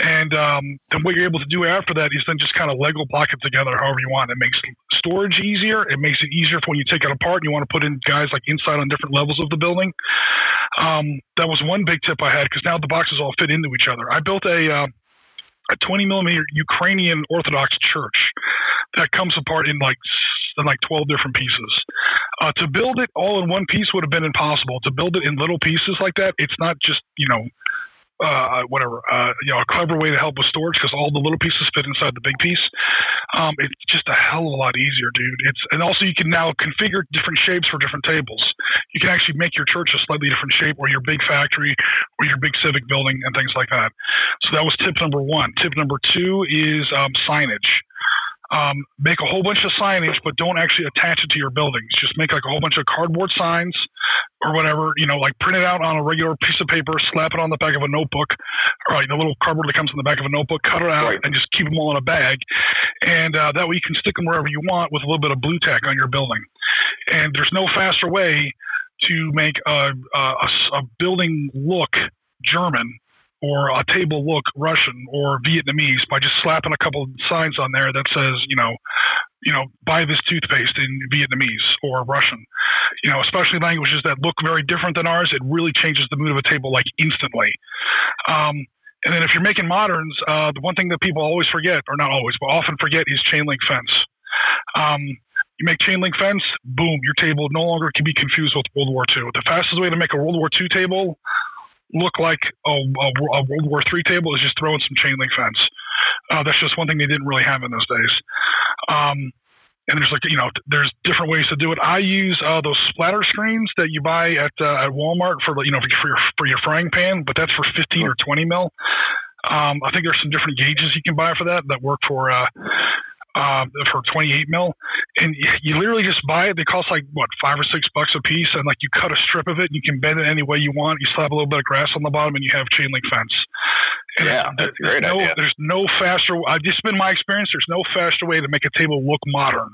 And um, then what you're able to do after that is then just kind of Lego block it together however you want. It makes storage easier. It makes it easier for when you take it apart and you want to put in guys like inside on different levels of the building. Um, that was one big tip I had because now the boxes all fit into each other. I built a uh, a 20 millimeter Ukrainian Orthodox church that comes apart in like in like 12 different pieces. Uh, to build it all in one piece would have been impossible. To build it in little pieces like that, it's not just you know uh, whatever, uh, you know, a clever way to help with storage because all the little pieces fit inside the big piece. Um, it's just a hell of a lot easier, dude. It's and also you can now configure different shapes for different tables. You can actually make your church a slightly different shape, or your big factory, or your big civic building, and things like that. So that was tip number one. Tip number two is um, signage. Um, make a whole bunch of signage, but don't actually attach it to your buildings. Just make like a whole bunch of cardboard signs or whatever, you know, like print it out on a regular piece of paper, slap it on the back of a notebook, or like the little cardboard that comes in the back of a notebook, cut it out, Right. and just keep them all in a bag. And uh, that way you can stick them wherever you want with a little bit of blue tack on your building. And there's no faster way to make a building look German or a table look Russian or Vietnamese by just slapping a couple of signs on there that says, you know, you know, buy this toothpaste in Vietnamese or Russian. You know, especially languages that look very different than ours, it really changes the mood of a table like instantly. Um, and then if you're making moderns, uh, the one thing that people always forget, or not always, but often forget, is chain link fence. Um, you make chain link fence, boom, your table no longer can be confused with World War II. The fastest way to make a World War II table look like a, a, a World War III table is just throwing some chain link fence. Uh, that's just one thing they didn't really have in those days. Um, and there's like you know there's different ways to do it. I use uh, those splatter screens that you buy at uh, at Walmart for you know for your for your frying pan, but that's for 15 or 20 mil. Um, I think there's some different gauges you can buy for that that work for uh, uh, for 28 mil, and you literally just buy it. They cost like what five or six bucks a piece, and like you cut a strip of it, and you can bend it any way you want. You slap a little bit of grass on the bottom, and you have chain link fence. And yeah, that's a great no, idea. There's no faster. I've just been my experience. There's no faster way to make a table look modern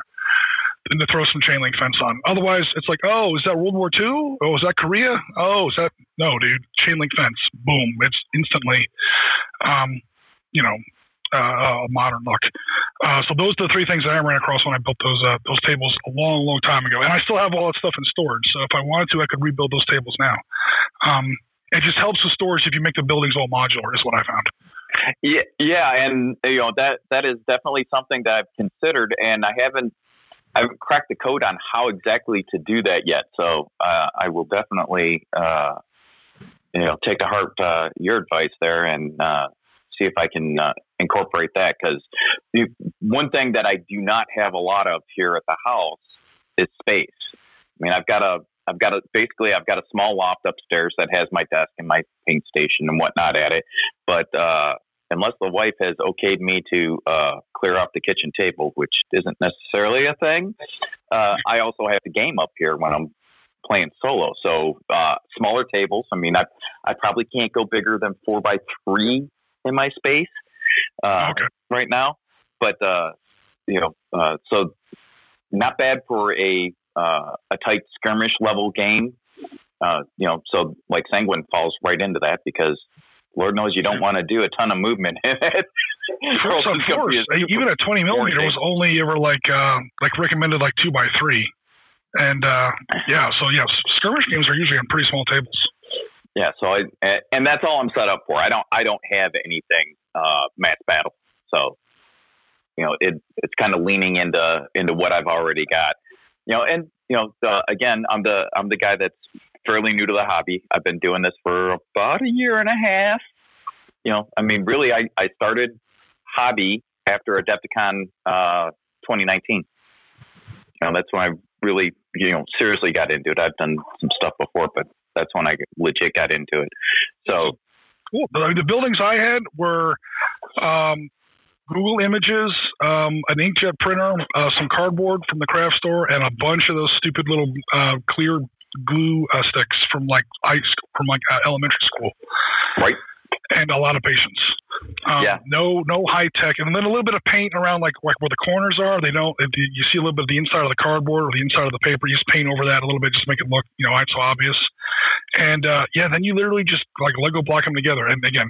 than to throw some chain link fence on. Otherwise, it's like, oh, is that World War II? Oh, is that Korea? Oh, is that no, dude? Chain link fence. Boom! It's instantly, um, you know, uh, a modern look. Uh, so those are the three things that I ran across when I built those uh, those tables a long, long time ago, and I still have all that stuff in storage. So if I wanted to, I could rebuild those tables now. Um, it just helps with storage if you make the buildings all modular, is what I found. Yeah, yeah, and you know that that is definitely something that I've considered, and I haven't I haven't cracked the code on how exactly to do that yet. So uh, I will definitely, uh, you know, take to heart uh, your advice there and uh, see if I can uh, incorporate that. Because one thing that I do not have a lot of here at the house is space. I mean, I've got a, I've got a, basically, I've got a small loft upstairs that has my desk and my paint station and whatnot at it. But uh, unless the wife has okayed me to uh, clear off the kitchen table, which isn't necessarily a thing. Uh, I also have the game up here when I'm playing solo. So uh, smaller tables. I mean, I I probably can't go bigger than four by three in my space uh, okay. right now. But uh, you know, uh, so not bad for a a tight skirmish level game. you know, so like Sangin falls right into that because Lord knows you don't want to do a ton of movement in it. Force on even a 20 millimeter was only ever like uh, like recommended like two by three, and uh, yeah, so yes, skirmish games are usually on pretty small tables. Yeah, so I and that's all I'm set up for. I don't I don't have anything uh, mass battle, so you know it it's kind of leaning into into what I've already got. You know, and you know, again, I'm the I'm the guy that's fairly new to the hobby. I've been doing this for about a year and a half. You know, I mean, really, I, I started hobby after Adepticon uh, 2019. You know, that's when I really, you know, seriously got into it. I've done some stuff before, but that's when I legit got into it. So, cool. The buildings I had were um, Google Images, um, an inkjet printer, uh, some cardboard from the craft store, and a bunch of those stupid little uh, clear glue uh, sticks from like ice from like uh, elementary school. Right. And a lot of patience. Um, yeah. No, no high tech, and then a little bit of paint around like like where the corners are. They don't. You see a little bit of the inside of the cardboard or the inside of the paper. You just paint over that a little bit, just to make it look, you know, not so obvious. And uh, yeah, then you literally just like Lego block them together. And again,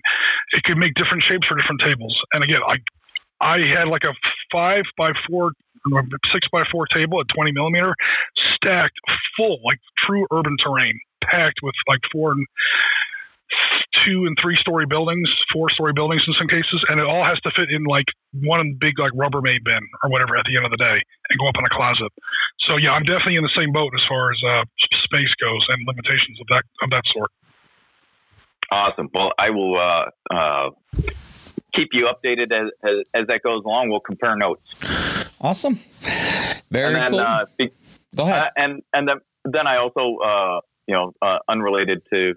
it could make different shapes for different tables. And again, I I had like a five by four six by four table at 20 millimeter, stacked full, like true urban terrain, packed with like four and two and three story buildings, four story buildings in some cases, and it all has to fit in like one big like Rubbermaid bin or whatever at the end of the day and go up in a closet. So yeah, I'm definitely in the same boat as far as uh, space goes and limitations of that of that sort. Awesome. Well, I will uh, uh, keep you updated as, as, as that goes along. We'll compare notes. Awesome. Very then, cool. Uh, be, Go ahead. Uh, and and then then I also uh, you know uh, unrelated to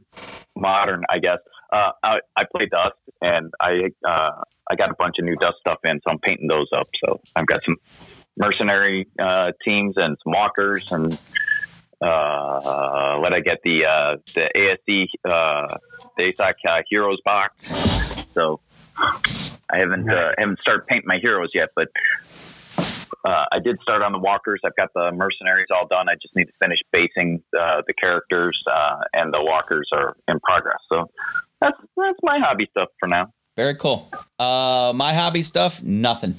modern, I guess. Uh, I, I play Dust, and I uh, I got a bunch of new Dust stuff in, so I'm painting those up. So I've got some mercenary teams and some walkers and uh, let I get the uh, the ASD uh, the ASOC uh, Heroes box. So I haven't uh, haven't started painting my heroes yet, but uh, I did start on the walkers. I've got the mercenaries all done. I just need to finish basing uh, the characters, uh, and the walkers are in progress. So that's that's my hobby stuff for now. Very cool. Uh, my hobby stuff, nothing.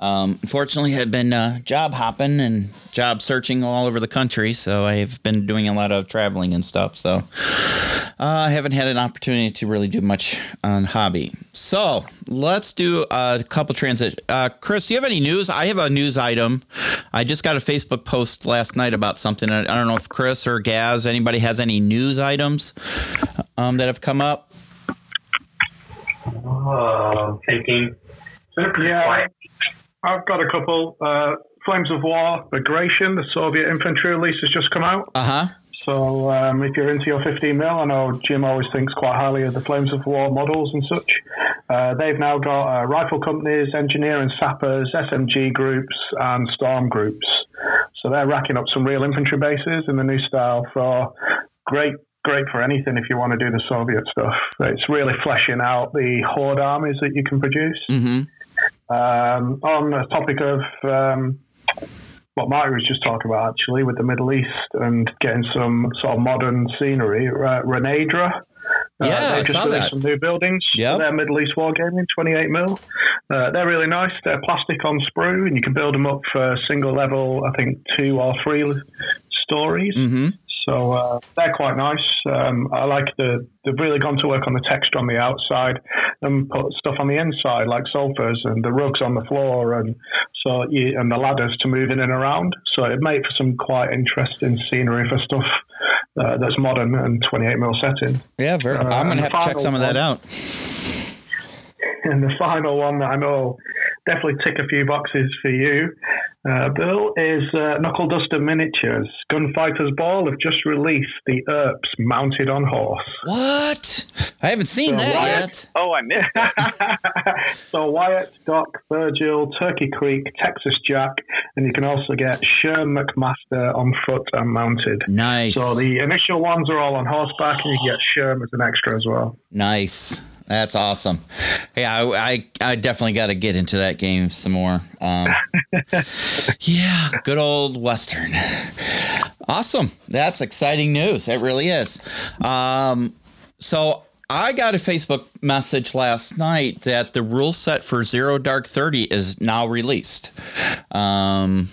Um, unfortunately, I've been uh, job hopping and job searching all over the country, so I've been doing a lot of traveling and stuff. So uh, I haven't had an opportunity to really do much on hobby. So let's do a couple transit. Uh, Chris, do you have any news? I have a news item. I just got a Facebook post last night about something. I don't know if Chris or Gaz, anybody has any news items um, that have come up. Oh, thinking. It's been pretty Yeah. quiet. I've got a couple. Uh, Flames of War, Bagration, the Soviet infantry release has just come out. Uh huh. So um, if you're into your 15 mil, I know Jim always thinks quite highly of the Flames of War models and such. Uh, they've now got uh, rifle companies, engineer and sappers, SMG groups, and storm groups. So they're racking up some real infantry bases in the new style for great. Great for anything if you want to do the Soviet stuff. It's really fleshing out the horde armies that you can produce. Mm-hmm. Um, on the topic of um, what Marty was just talking about, actually, with the Middle East and getting some sort of modern scenery, uh, Renedra. Yeah, I they just released that. some new buildings. Yeah, Their Middle East war Wargaming, 28 mil. Uh, they're really nice. They're plastic on sprue, and you can build them up for single level, I think, two or three stories. Mm-hmm. So uh, they're quite nice. Um, I like the they've really gone to work on the texture on the outside and put stuff on the inside like sofas and the rugs on the floor and so you, and the ladders to move in and around. So it made for some quite interesting scenery for stuff uh, that's modern and 28 mil setting. Yeah, very, Uh, I'm gonna have to check some of that out. And the final one that I know definitely tick a few boxes for you, uh, Bill, is uh, Knuckle Duster Miniatures. Gunfighter's Ball have just released the Earps mounted on horse. What? I haven't seen So that Wyatt- yet. Oh, I missed so Wyatt, Doc, Virgil, Turkey Creek, Texas Jack, and you can also get Sherm McMaster on foot and mounted. Nice. So the initial ones are all on horseback, and you can get Sherm as an extra as well. Nice. That's awesome. Yeah, I, I, I definitely got to get into that game some more. Um, yeah, good old Western. Awesome. That's exciting news. It really is. Um, so I got a Facebook message last night that the rule set for Zero Dark 30 is now released. Um,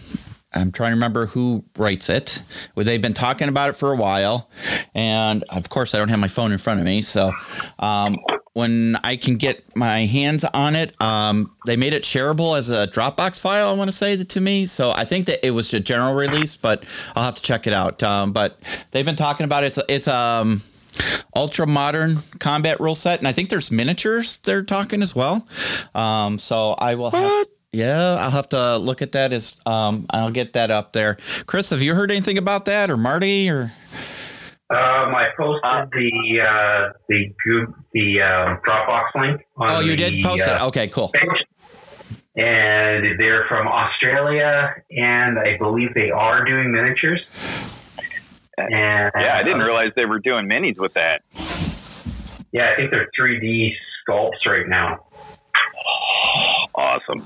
I'm trying to remember who writes it. Well, they've been talking about it for a while, and of course, I don't have my phone in front of me. So, um, when I can get my hands on it, um, they made it shareable as a Dropbox file. I want to say that to me. So I think that it was a general release, but I'll have to check it out. Um, but they've been talking about it. It's it's um ultra modern combat rule set, and I think there's miniatures they're talking as well. Um, so I will have. Yeah, I'll have to look at that. As um, I'll get that up there. Chris, have you heard anything about that, or Marty, or Um, I posted Uh, the uh, the Goog- the um, Dropbox link. On oh, you the, did post uh, it? Okay, cool. And they're from Australia, and I believe they are doing miniatures. And Yeah, I didn't realize they were doing minis with that. Yeah, I think they're 3D sculpts right now. Awesome.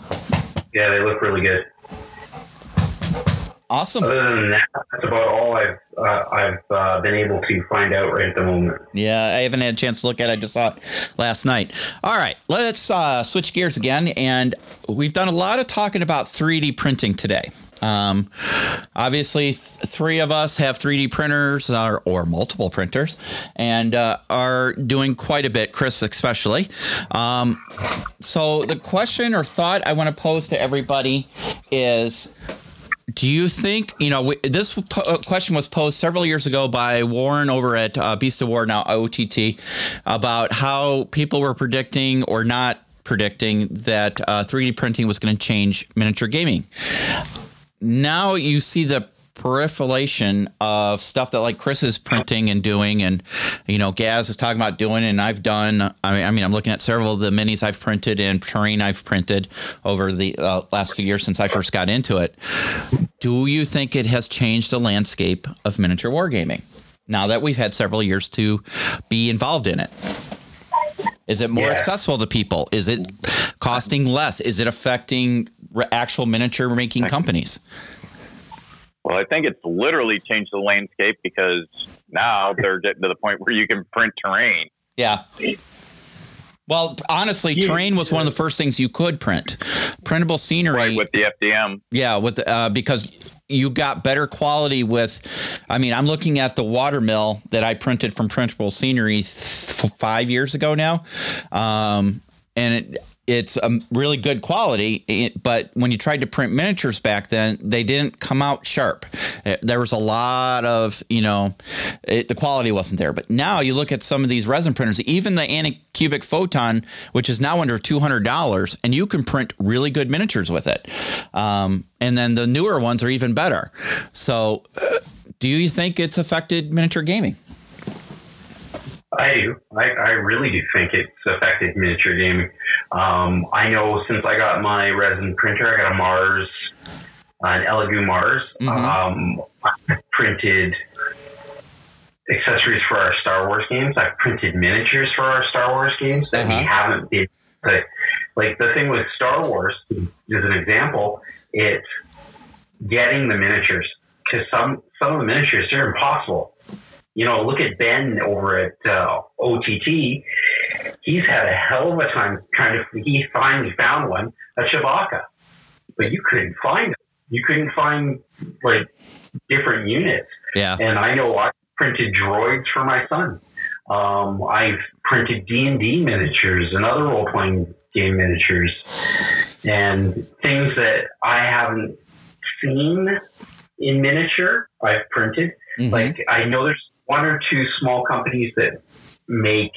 Yeah, they look really good. Awesome. Other than that, that's about all I've uh, I've uh, been able to find out right at the moment. Yeah, I haven't had a chance to look at it. I just saw it last night. All right, let's uh, switch gears again. And we've done a lot of talking about 3D printing today. Um, obviously, th- three of us have 3D printers or, or multiple printers and uh, are doing quite a bit, Chris especially. Um, so, the question or thought I want to pose to everybody is do you think you know we, this po- uh, question was posed several years ago by Warren over at uh, Beast of War now OTT about how people were predicting or not predicting that uh, 3D printing was going to change miniature gaming. Now you see the proliferation of stuff that like Chris is printing and doing, and you know Gaz is talking about doing, and I've done. I mean, I mean, I'm looking at several of the minis I've printed and terrain I've printed over the uh, last few years since I first got into it. Do you think it has changed the landscape of miniature wargaming now that we've had several years to be involved in it? Is it more Yeah. accessible to people? Is it costing less? Is it affecting actual miniature making companies? Well, I think it's literally changed the landscape because now they're getting to the point where you can print terrain. Yeah. Well, honestly, You- terrain was one of the first things you could print. Printable scenery. Right with the FDM. Yeah, with the, uh, because you got better quality with. I mean, I'm looking at the watermill that I printed from printable scenery th- five years ago now, um, and it, it's a really good quality. But when you tried to print miniatures back then, they didn't come out sharp. There was a lot of you know, it, the quality wasn't there. But now you look at some of these resin printers, even the Anycubic Photon, which is now under two hundred dollars, and you can print really good miniatures with it. Um, and then the newer ones are even better. So, uh, do you think it's affected miniature gaming? I do. I, I really do think it's affected miniature gaming. Um, I know since I got my resin printer, I got a Mars, an Elegoo Mars. Mhm. Um, I printed accessories for our Star Wars games. I've printed miniatures for our Star Wars games that Uh-huh. we haven't been. Like, like the thing with Star Wars is an example. It's getting the miniatures because some some of the miniatures are impossible you know, look at Ben over at uh, OTT. He's had a hell of a time trying to. He finally found one, a Chewbacca, but you couldn't find it. You couldn't find like different units. Yeah. And I know I printed droids for my son. Um, I've printed D and D miniatures and other role playing game miniatures, and things that I haven't seen in miniature. I've printed. Mhm. Like I know there's one or two small companies that make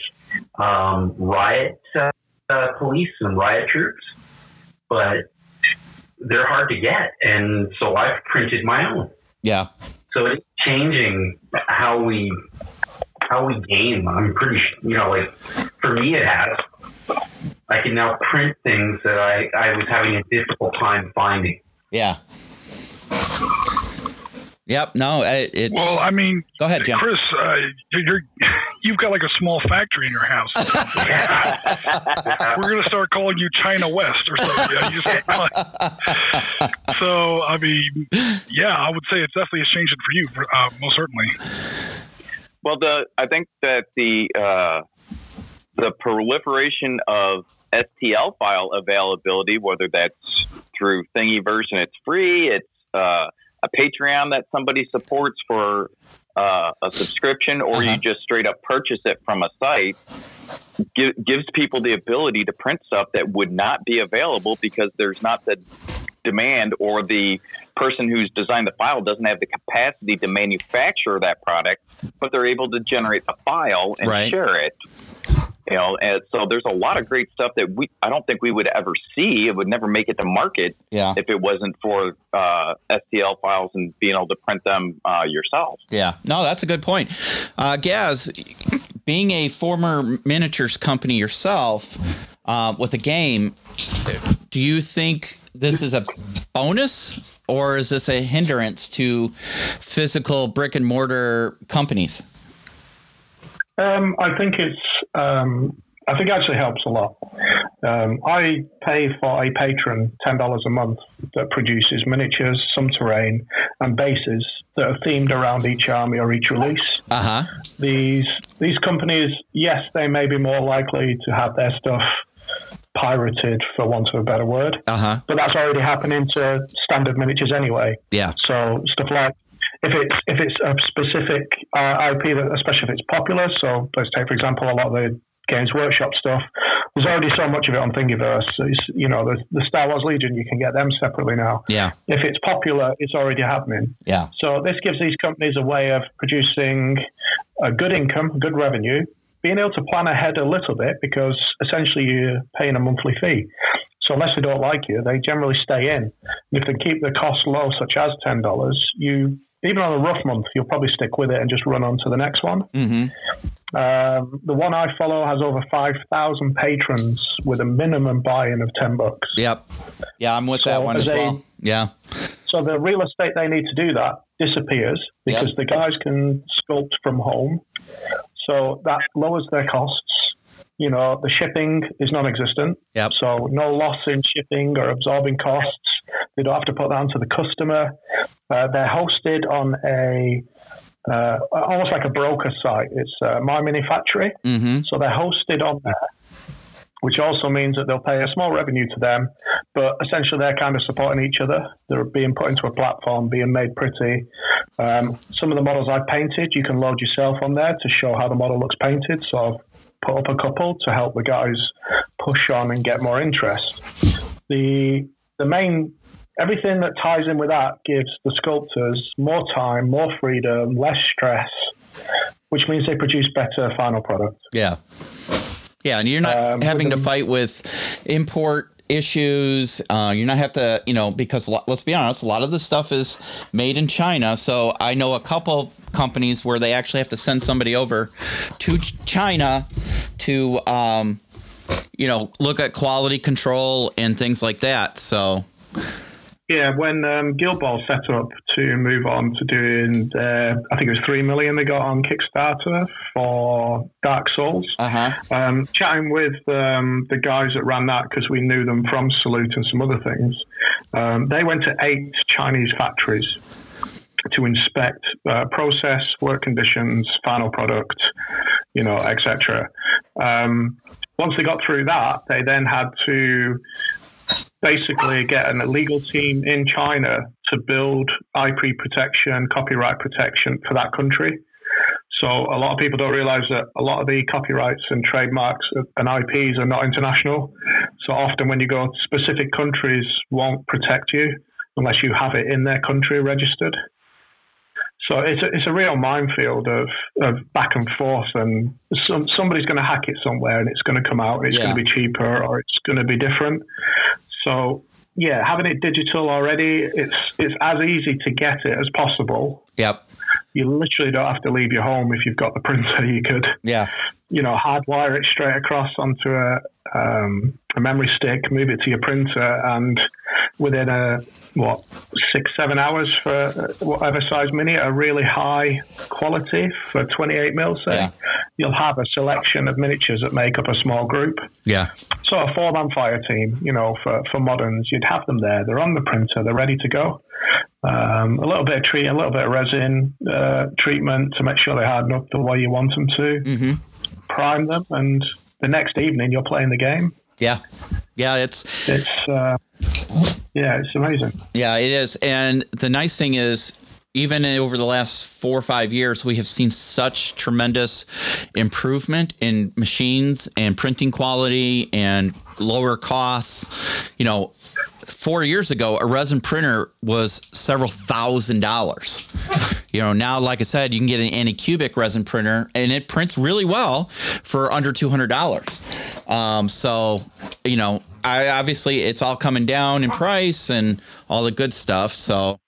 um, riot uh, uh, police and riot troops, but they're hard to get, and so I've printed my own. yeah. So it's changing how we how we game. I'm pretty, you know, like for me it has. I can now print things that I, I was having a difficult time finding. Yeah. Yep. No, it, it's. Well, I mean, go ahead, Jim. Chris, uh, you're, you're you've got like a small factory in your house. We're gonna start calling you China West or something. You know, you just- so, I mean, yeah, I would say it's definitely a changing for you, uh, most certainly. Well, the I think that the uh, the proliferation of STL file availability, whether that's through Thingiverse and it's free, it's uh, a Patreon that somebody supports for uh, a subscription, or Uh-huh. you just straight up purchase it from a site, gi- gives people the ability to print stuff that would not be available because there's not the demand or the person who's designed the file doesn't have the capacity to manufacture that product, but they're able to generate the file and Right. share it. You know, and so there's a lot of great stuff that we I don't think we would ever see. It would never make it to market Yeah. if it wasn't for uh, STL files and being able to print them uh, yourself. Yeah, no, that's a good point. Uh, Gaz, being a former miniatures company yourself uh, with a game, do you think this is a bonus or is this a hindrance to physical brick and mortar companies? Um, I think it's. Um, I think it actually helps a lot. Um, I pay for a patron ten dollars a month that produces miniatures, some terrain, and bases that are themed around each army or each release. Uh huh. These these companies, yes, they may be more likely to have their stuff pirated, for want of a better word, Uh huh. but that's already happening to standard miniatures anyway. Yeah. So stuff like if it's if it's a specific uh, IP, that, especially if it's popular. So let's take for example a lot of the Games Workshop stuff. There's already so much of it on Thingiverse. It's, you know, the, the Star Wars Legion, you can get them separately now. Yeah. If it's popular, it's already happening. Yeah. So this gives these companies a way of producing a good income, good revenue, being able to plan ahead a little bit because essentially you're paying a monthly fee. So unless they don't like you, they generally stay in. And if they keep the cost low, such as ten dollars, you even on a rough month, you'll probably stick with it and just run on to the next one. Mm-hmm. Um, the one I follow has over five thousand patrons with a minimum buy-in of ten bucks. Yep. Yeah, I'm with So that one as as a- well. Yeah. So the real estate they need to do that disappears because Yep. the guys can sculpt from home. So that lowers their costs. You know, the shipping is non-existent. Yep. So no loss in shipping or absorbing costs. They don't have to put that onto the customer. Uh, they're hosted on a uh, almost like a broker site. It's uh, My Mini Factory. Mm-hmm. So they're hosted on there. which also means that they'll pay a small revenue to them, but essentially they're kind of supporting each other. They're being put into a platform, being made pretty. Um, some of the models I've painted, you can load yourself on there to show how the model looks painted. So I've put up a couple to help the guys push on and get more interest. The the main everything that ties in with that gives the sculptors more time, more freedom, less stress, which means they produce better final products. Yeah. Yeah, and you're not um, having to fight with import issues. Uh, you're not have to, you know, because let's be honest, a lot of the stuff is made in China. So I know a couple companies where they actually have to send somebody over to China to, um, you know, look at quality control and things like that. So yeah, when um, Guild Ball set up to move on to doing, uh, I think it was three million they got on Kickstarter for Dark Souls. Uh-huh. Um, chatting with um, the guys that ran that because we knew them from Salute and some other things. Um, they went to eight Chinese factories to inspect uh, process, work conditions, final product, you know, etc. Um, once they got through that, they then had to basically get an illegal team in China to build IP protection, copyright protection for that country. So a lot of people don't realize that a lot of the copyrights and trademarks and IPs are not international. So often when you go specific countries won't protect you unless you have it in their country registered. So it's a, it's a real minefield of, of back and forth, and some, somebody's going to hack it somewhere, and it's going to come out, and it's yeah. going to be cheaper, or it's going to be different. So yeah, having it digital already, it's it's as easy to get it as possible. Yep. You literally don't have to leave your home if you've got the printer. You could, yeah, you know, hardwire it straight across onto a um, a memory stick, move it to your printer, and within a what six seven hours for whatever size mini a really high quality for 28 mil say yeah. you'll have a selection of miniatures that make up a small group yeah so a four man fire team you know for, for moderns you'd have them there they're on the printer they're ready to go um, a little bit of treat a little bit of resin uh, treatment to make sure they harden up the way you want them to mm-hmm. prime them and the next evening you're playing the game yeah yeah it's it's uh, yeah, it's amazing. Yeah, it is. And the nice thing is, even over the last four or five years, we have seen such tremendous improvement in machines and printing quality and lower costs. You know, four years ago, a resin printer was several thousand dollars. You know, now, like I said, you can get an Anycubic resin printer and it prints really well for under $200. Um, so, you know, I, obviously it's all coming down in price and all the good stuff. So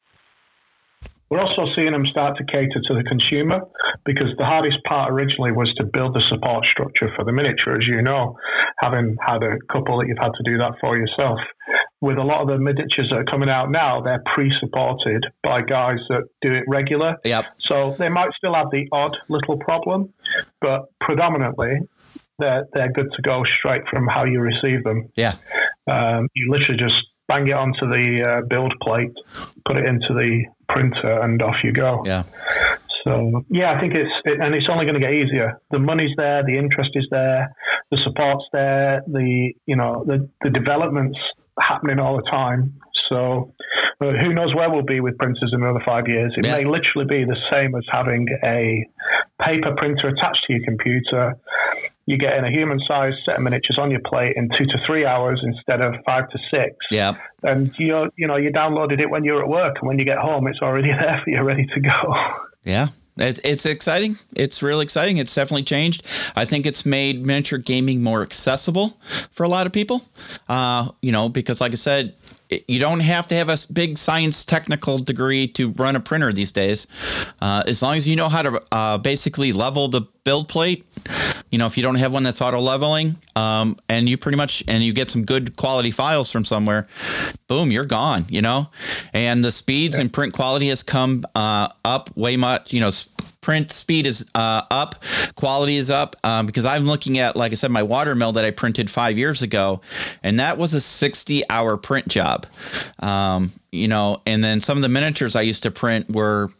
we're also seeing them start to cater to the consumer because the hardest part originally was to build the support structure for the miniature, as you know, having had a couple that you've had to do that for yourself. With a lot of the miniatures that are coming out now, they're pre-supported by guys that do it regular. Yep. So they might still have the odd little problem, but predominantly they're they're good to go straight from how you receive them. Yeah, um, you literally just bang it onto the uh, build plate, put it into the printer, and off you go. Yeah. So yeah, I think it's it, and it's only going to get easier. The money's there, the interest is there, the support's there, the you know the the developments happening all the time. So uh, who knows where we'll be with printers in another five years? It yeah. may literally be the same as having a paper printer attached to your computer You get in a human sized set of miniatures on your plate in two to three hours instead of five to six. Yeah. And you you know, you downloaded it when you're at work and when you get home it's already there for you ready to go. Yeah. It's, it's exciting. It's really exciting. It's definitely changed. I think it's made miniature gaming more accessible for a lot of people. Uh, you know, because like I said, you don't have to have a big science technical degree to run a printer these days. Uh, as long as you know how to uh, basically level the build plate, you know, if you don't have one that's auto leveling, um, and you pretty much and you get some good quality files from somewhere, boom, you're gone. You know, and the speeds yeah. and print quality has come uh, up way much. You know, print speed is uh, up, quality is up. Um, because I'm looking at, like I said, my watermill that I printed five years ago, and that was a 60 hour print job. Um, you know, and then some of the miniatures I used to print were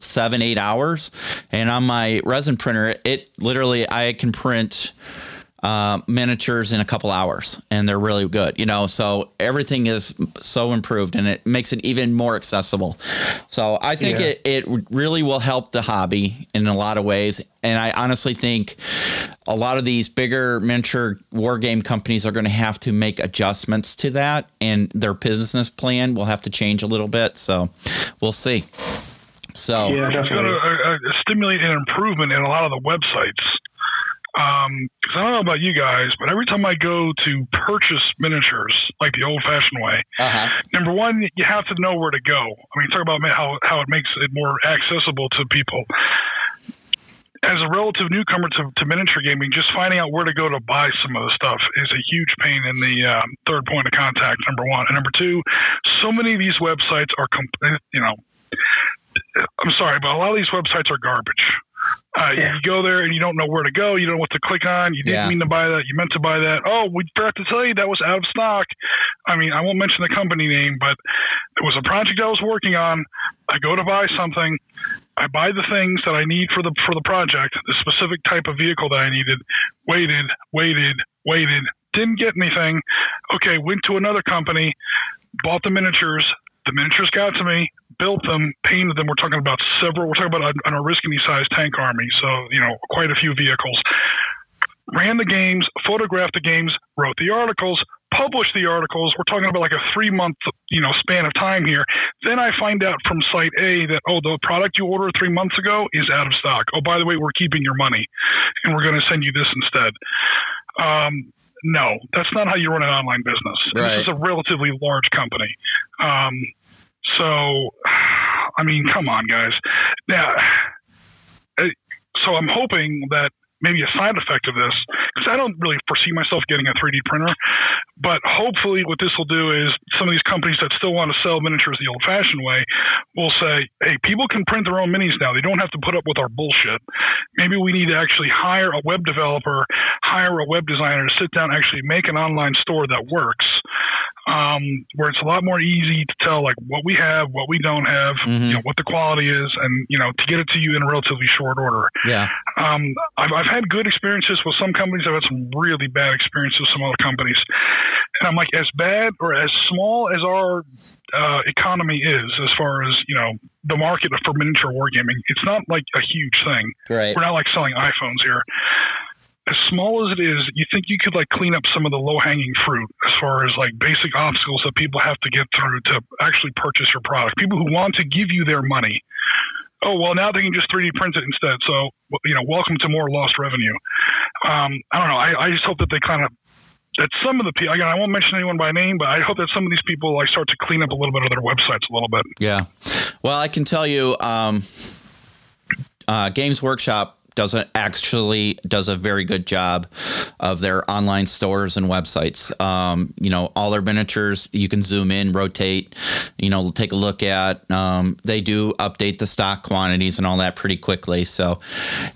seven, eight hours. And on my resin printer, it literally, I can print uh, miniatures in a couple hours, and they're really good. You know, so everything is so improved, and it makes it even more accessible. So I think Yeah. it it really will help the hobby in a lot of ways. And I honestly think a lot of these bigger miniature war game companies are going to have to make adjustments to that, and their business plan will have to change a little bit. So we'll see. So Yeah, It's going definitely. to uh, uh, stimulate an improvement in a lot of the websites. Because I don't know about you guys, but every time I go to purchase miniatures, like the old-fashioned way, uh-huh. number one, you have to know where to go. I mean, talk about how how it makes it more accessible to people. As a relative newcomer to, to miniature gaming, just finding out where to go to buy some of the stuff is a huge pain in the um, third point of contact. Number one, and number two, so many of these websites are, com- you know, I'm sorry, but a lot of these websites are garbage. Uh, Yeah. You go there and you don't know where to go. You don't know what to click on. You didn't Yeah. mean to buy that. You meant to buy that. Oh, we forgot to tell you that was out of stock. I mean, I won't mention the company name, but it was a project I was working on. I go to buy something. I buy the things that I need for the for the project, the specific type of vehicle that I needed. Waited, waited, waited. Didn't get anything. Okay, went to another company, bought the miniatures. The miniatures got to me, built them, painted them. We're talking about several. We're talking about an, an Oriskany-sized tank army, so you know quite a few vehicles. Ran the games, photographed the games, wrote the articles, published the articles. We're talking about like a three-month, you know, span of time here. Then I find out from site A that oh, the product you ordered three months ago is out of stock. Oh, by the way, we're keeping your money, and we're going to send you this instead. Um, no, that's not how you run an online business. Right. This is a relatively large company. Um, so, I mean, come on, guys. Now, uh, so I'm hoping that maybe a side effect of this, because I don't really foresee myself getting a 3D printer, but hopefully what this will do is some of these companies that still want to sell miniatures the old-fashioned way will say, hey, people can print their own minis now. They don't have to put up with our bullshit. Maybe we need to actually hire a web developer, hire a web designer to sit down and actually make an online store that works. Um, where it's a lot more easy to tell like what we have, what we don't have, Mhm. you know, what the quality is, and you know, to get it to you in a relatively short order. Yeah. Um, I've, I've had good experiences with some companies. I've had some really bad experiences with some other companies. And I'm like, as bad or as small as our uh, economy is, as far as, you know, the market for miniature wargaming, it's not like a huge thing. Right. We're not like selling iPhones here. As small as it is, you think you could like clean up some of the low hanging fruit as far as like basic obstacles that people have to get through to actually purchase your product. People who want to give you their money. Oh well, now they can just 3D print it instead. So you know, welcome to more lost revenue. Um, I don't know. I, I just hope that they kind of that some of the people again, I won't mention anyone by name, but I hope that some of these people like start to clean up a little bit of their websites a little bit. Yeah. Well, I can tell you, um, uh, Games Workshop doesn't actually does a very good job of their online stores and websites. Um, you know, all their miniatures you can zoom in, rotate, you know, take a look at. Um, they do update the stock quantities and all that pretty quickly. So,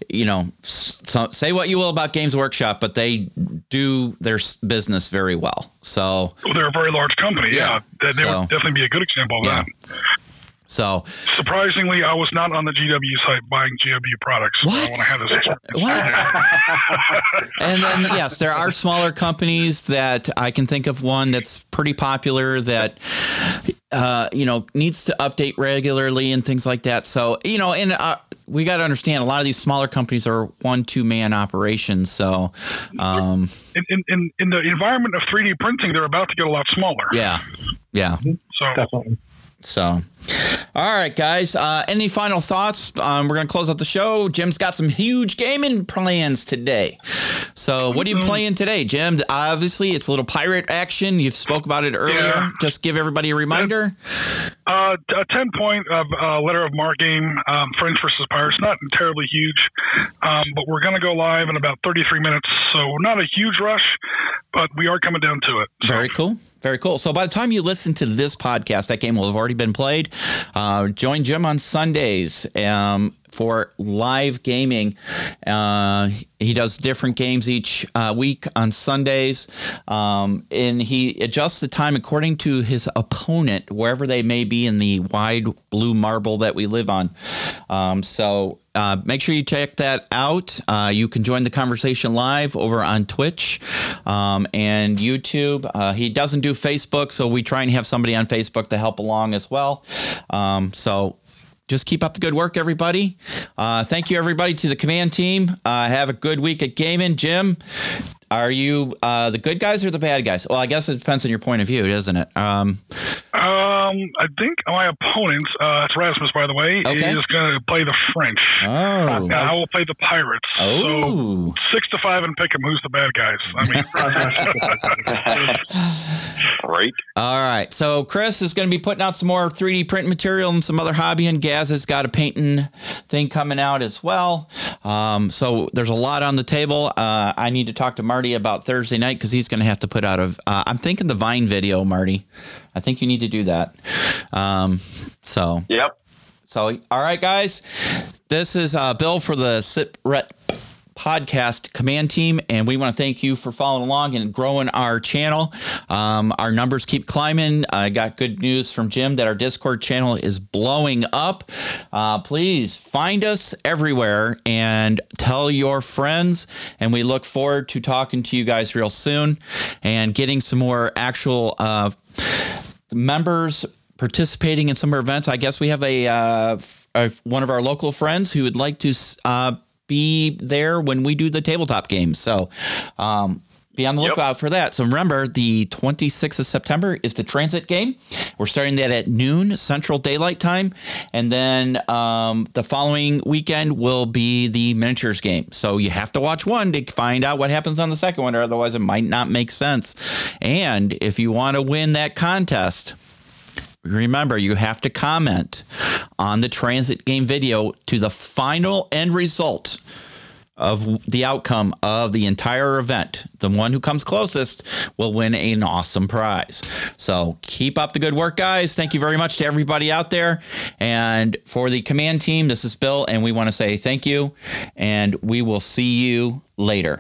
you know, so, say what you will about Games Workshop, but they do their business very well. So, Well, they're a very large company. Yeah. Yeah, they, they So- would definitely be a good example of Yeah. that. So Surprisingly, I was not on the GW site buying GW products What? when I had this what? and then yes, there are smaller companies that I can think of one that's pretty popular that uh, you know needs to update regularly and things like that. So you know, and uh, we got to understand a lot of these smaller companies are one two man operations. So um, In, in, in, in the environment of 3D printing, they're about to get a lot smaller. yeah, yeah. So Definitely. So, all right, guys. Uh, any final thoughts? Um, we're gonna close out the show. Jim's got some huge gaming plans today. So, what are you playing today, Jim? Obviously, it's a little pirate action. You've spoke about it earlier. Yeah. Just give everybody a reminder. Uh, a 10 point of, uh, letter of Marque game, um, French versus Pirates. Not terribly huge, um, but we're going to go live in about 33 minutes. So not a huge rush, but we are coming down to it. So, Very cool. Very cool. So by the time you listen to this podcast, that game will have already been played. Uh, join Jim on Sundays um, for live gaming. Uh, he does different games each uh, week on Sundays, um, and he adjusts the time according to his opponent, wherever they may be in the wide blue marble that we live on. Um, so uh, make sure you check that out. Uh, you can join the conversation live over on Twitch um, and YouTube. Uh, he doesn't do Facebook, so we try and have somebody on Facebook to help along as well. Um, so just keep up the good work, everybody. Uh, thank you, everybody, to the command team. Uh, have a good week at gaming. Jim, are you uh, the good guys or the bad guys? Well, I guess it depends on your point of view, doesn't it? Um, Um, I think my opponent, uh, it's Rasmus, by the way, Okay. is going to play the French. oh. And I will play the Pirates. So Oh. six to five and pick 'em. Who's the bad guys? I mean, Right. All right. So Chris is going to be putting out some more 3D print material and some other hobby, and Gaz has got a painting thing coming out as well. Um, so there's a lot on the table. Uh, I need to talk to Marty about Thursday night because he's going to have to put out a. Uh, I'm thinking the Vine video, Marty. I think you need to do that. Um, so Yep. so, all right, guys, this is uh, Bill for the SitRep podcast command team, and we want to thank you for following along and growing our channel. Um, our numbers keep climbing. I got good news from Jim that our Discord channel is blowing up. Uh, please find us everywhere and tell your friends. And we look forward to talking to you guys real soon and getting some more actual. Uh, members participating in some events. I guess we have a, uh, a one of our local friends who would like to uh, be there when we do the tabletop games. So. Um, be on the Yep. lookout for that. So remember, the 26th of September is the transit game. We're starting that at noon Central Daylight Time, and then um, the following weekend will be the miniatures game. So you have to watch one to find out what happens on the second one, or otherwise it might not make sense. And if you want to win that contest, remember you have to comment on the transit game video to the final end result of the outcome of the entire event. The one who comes closest will win an awesome prize. So keep up the good work, guys. Thank you very much to everybody out there. And for the command team, this is Bill, and we want to say thank you, and we will see you later.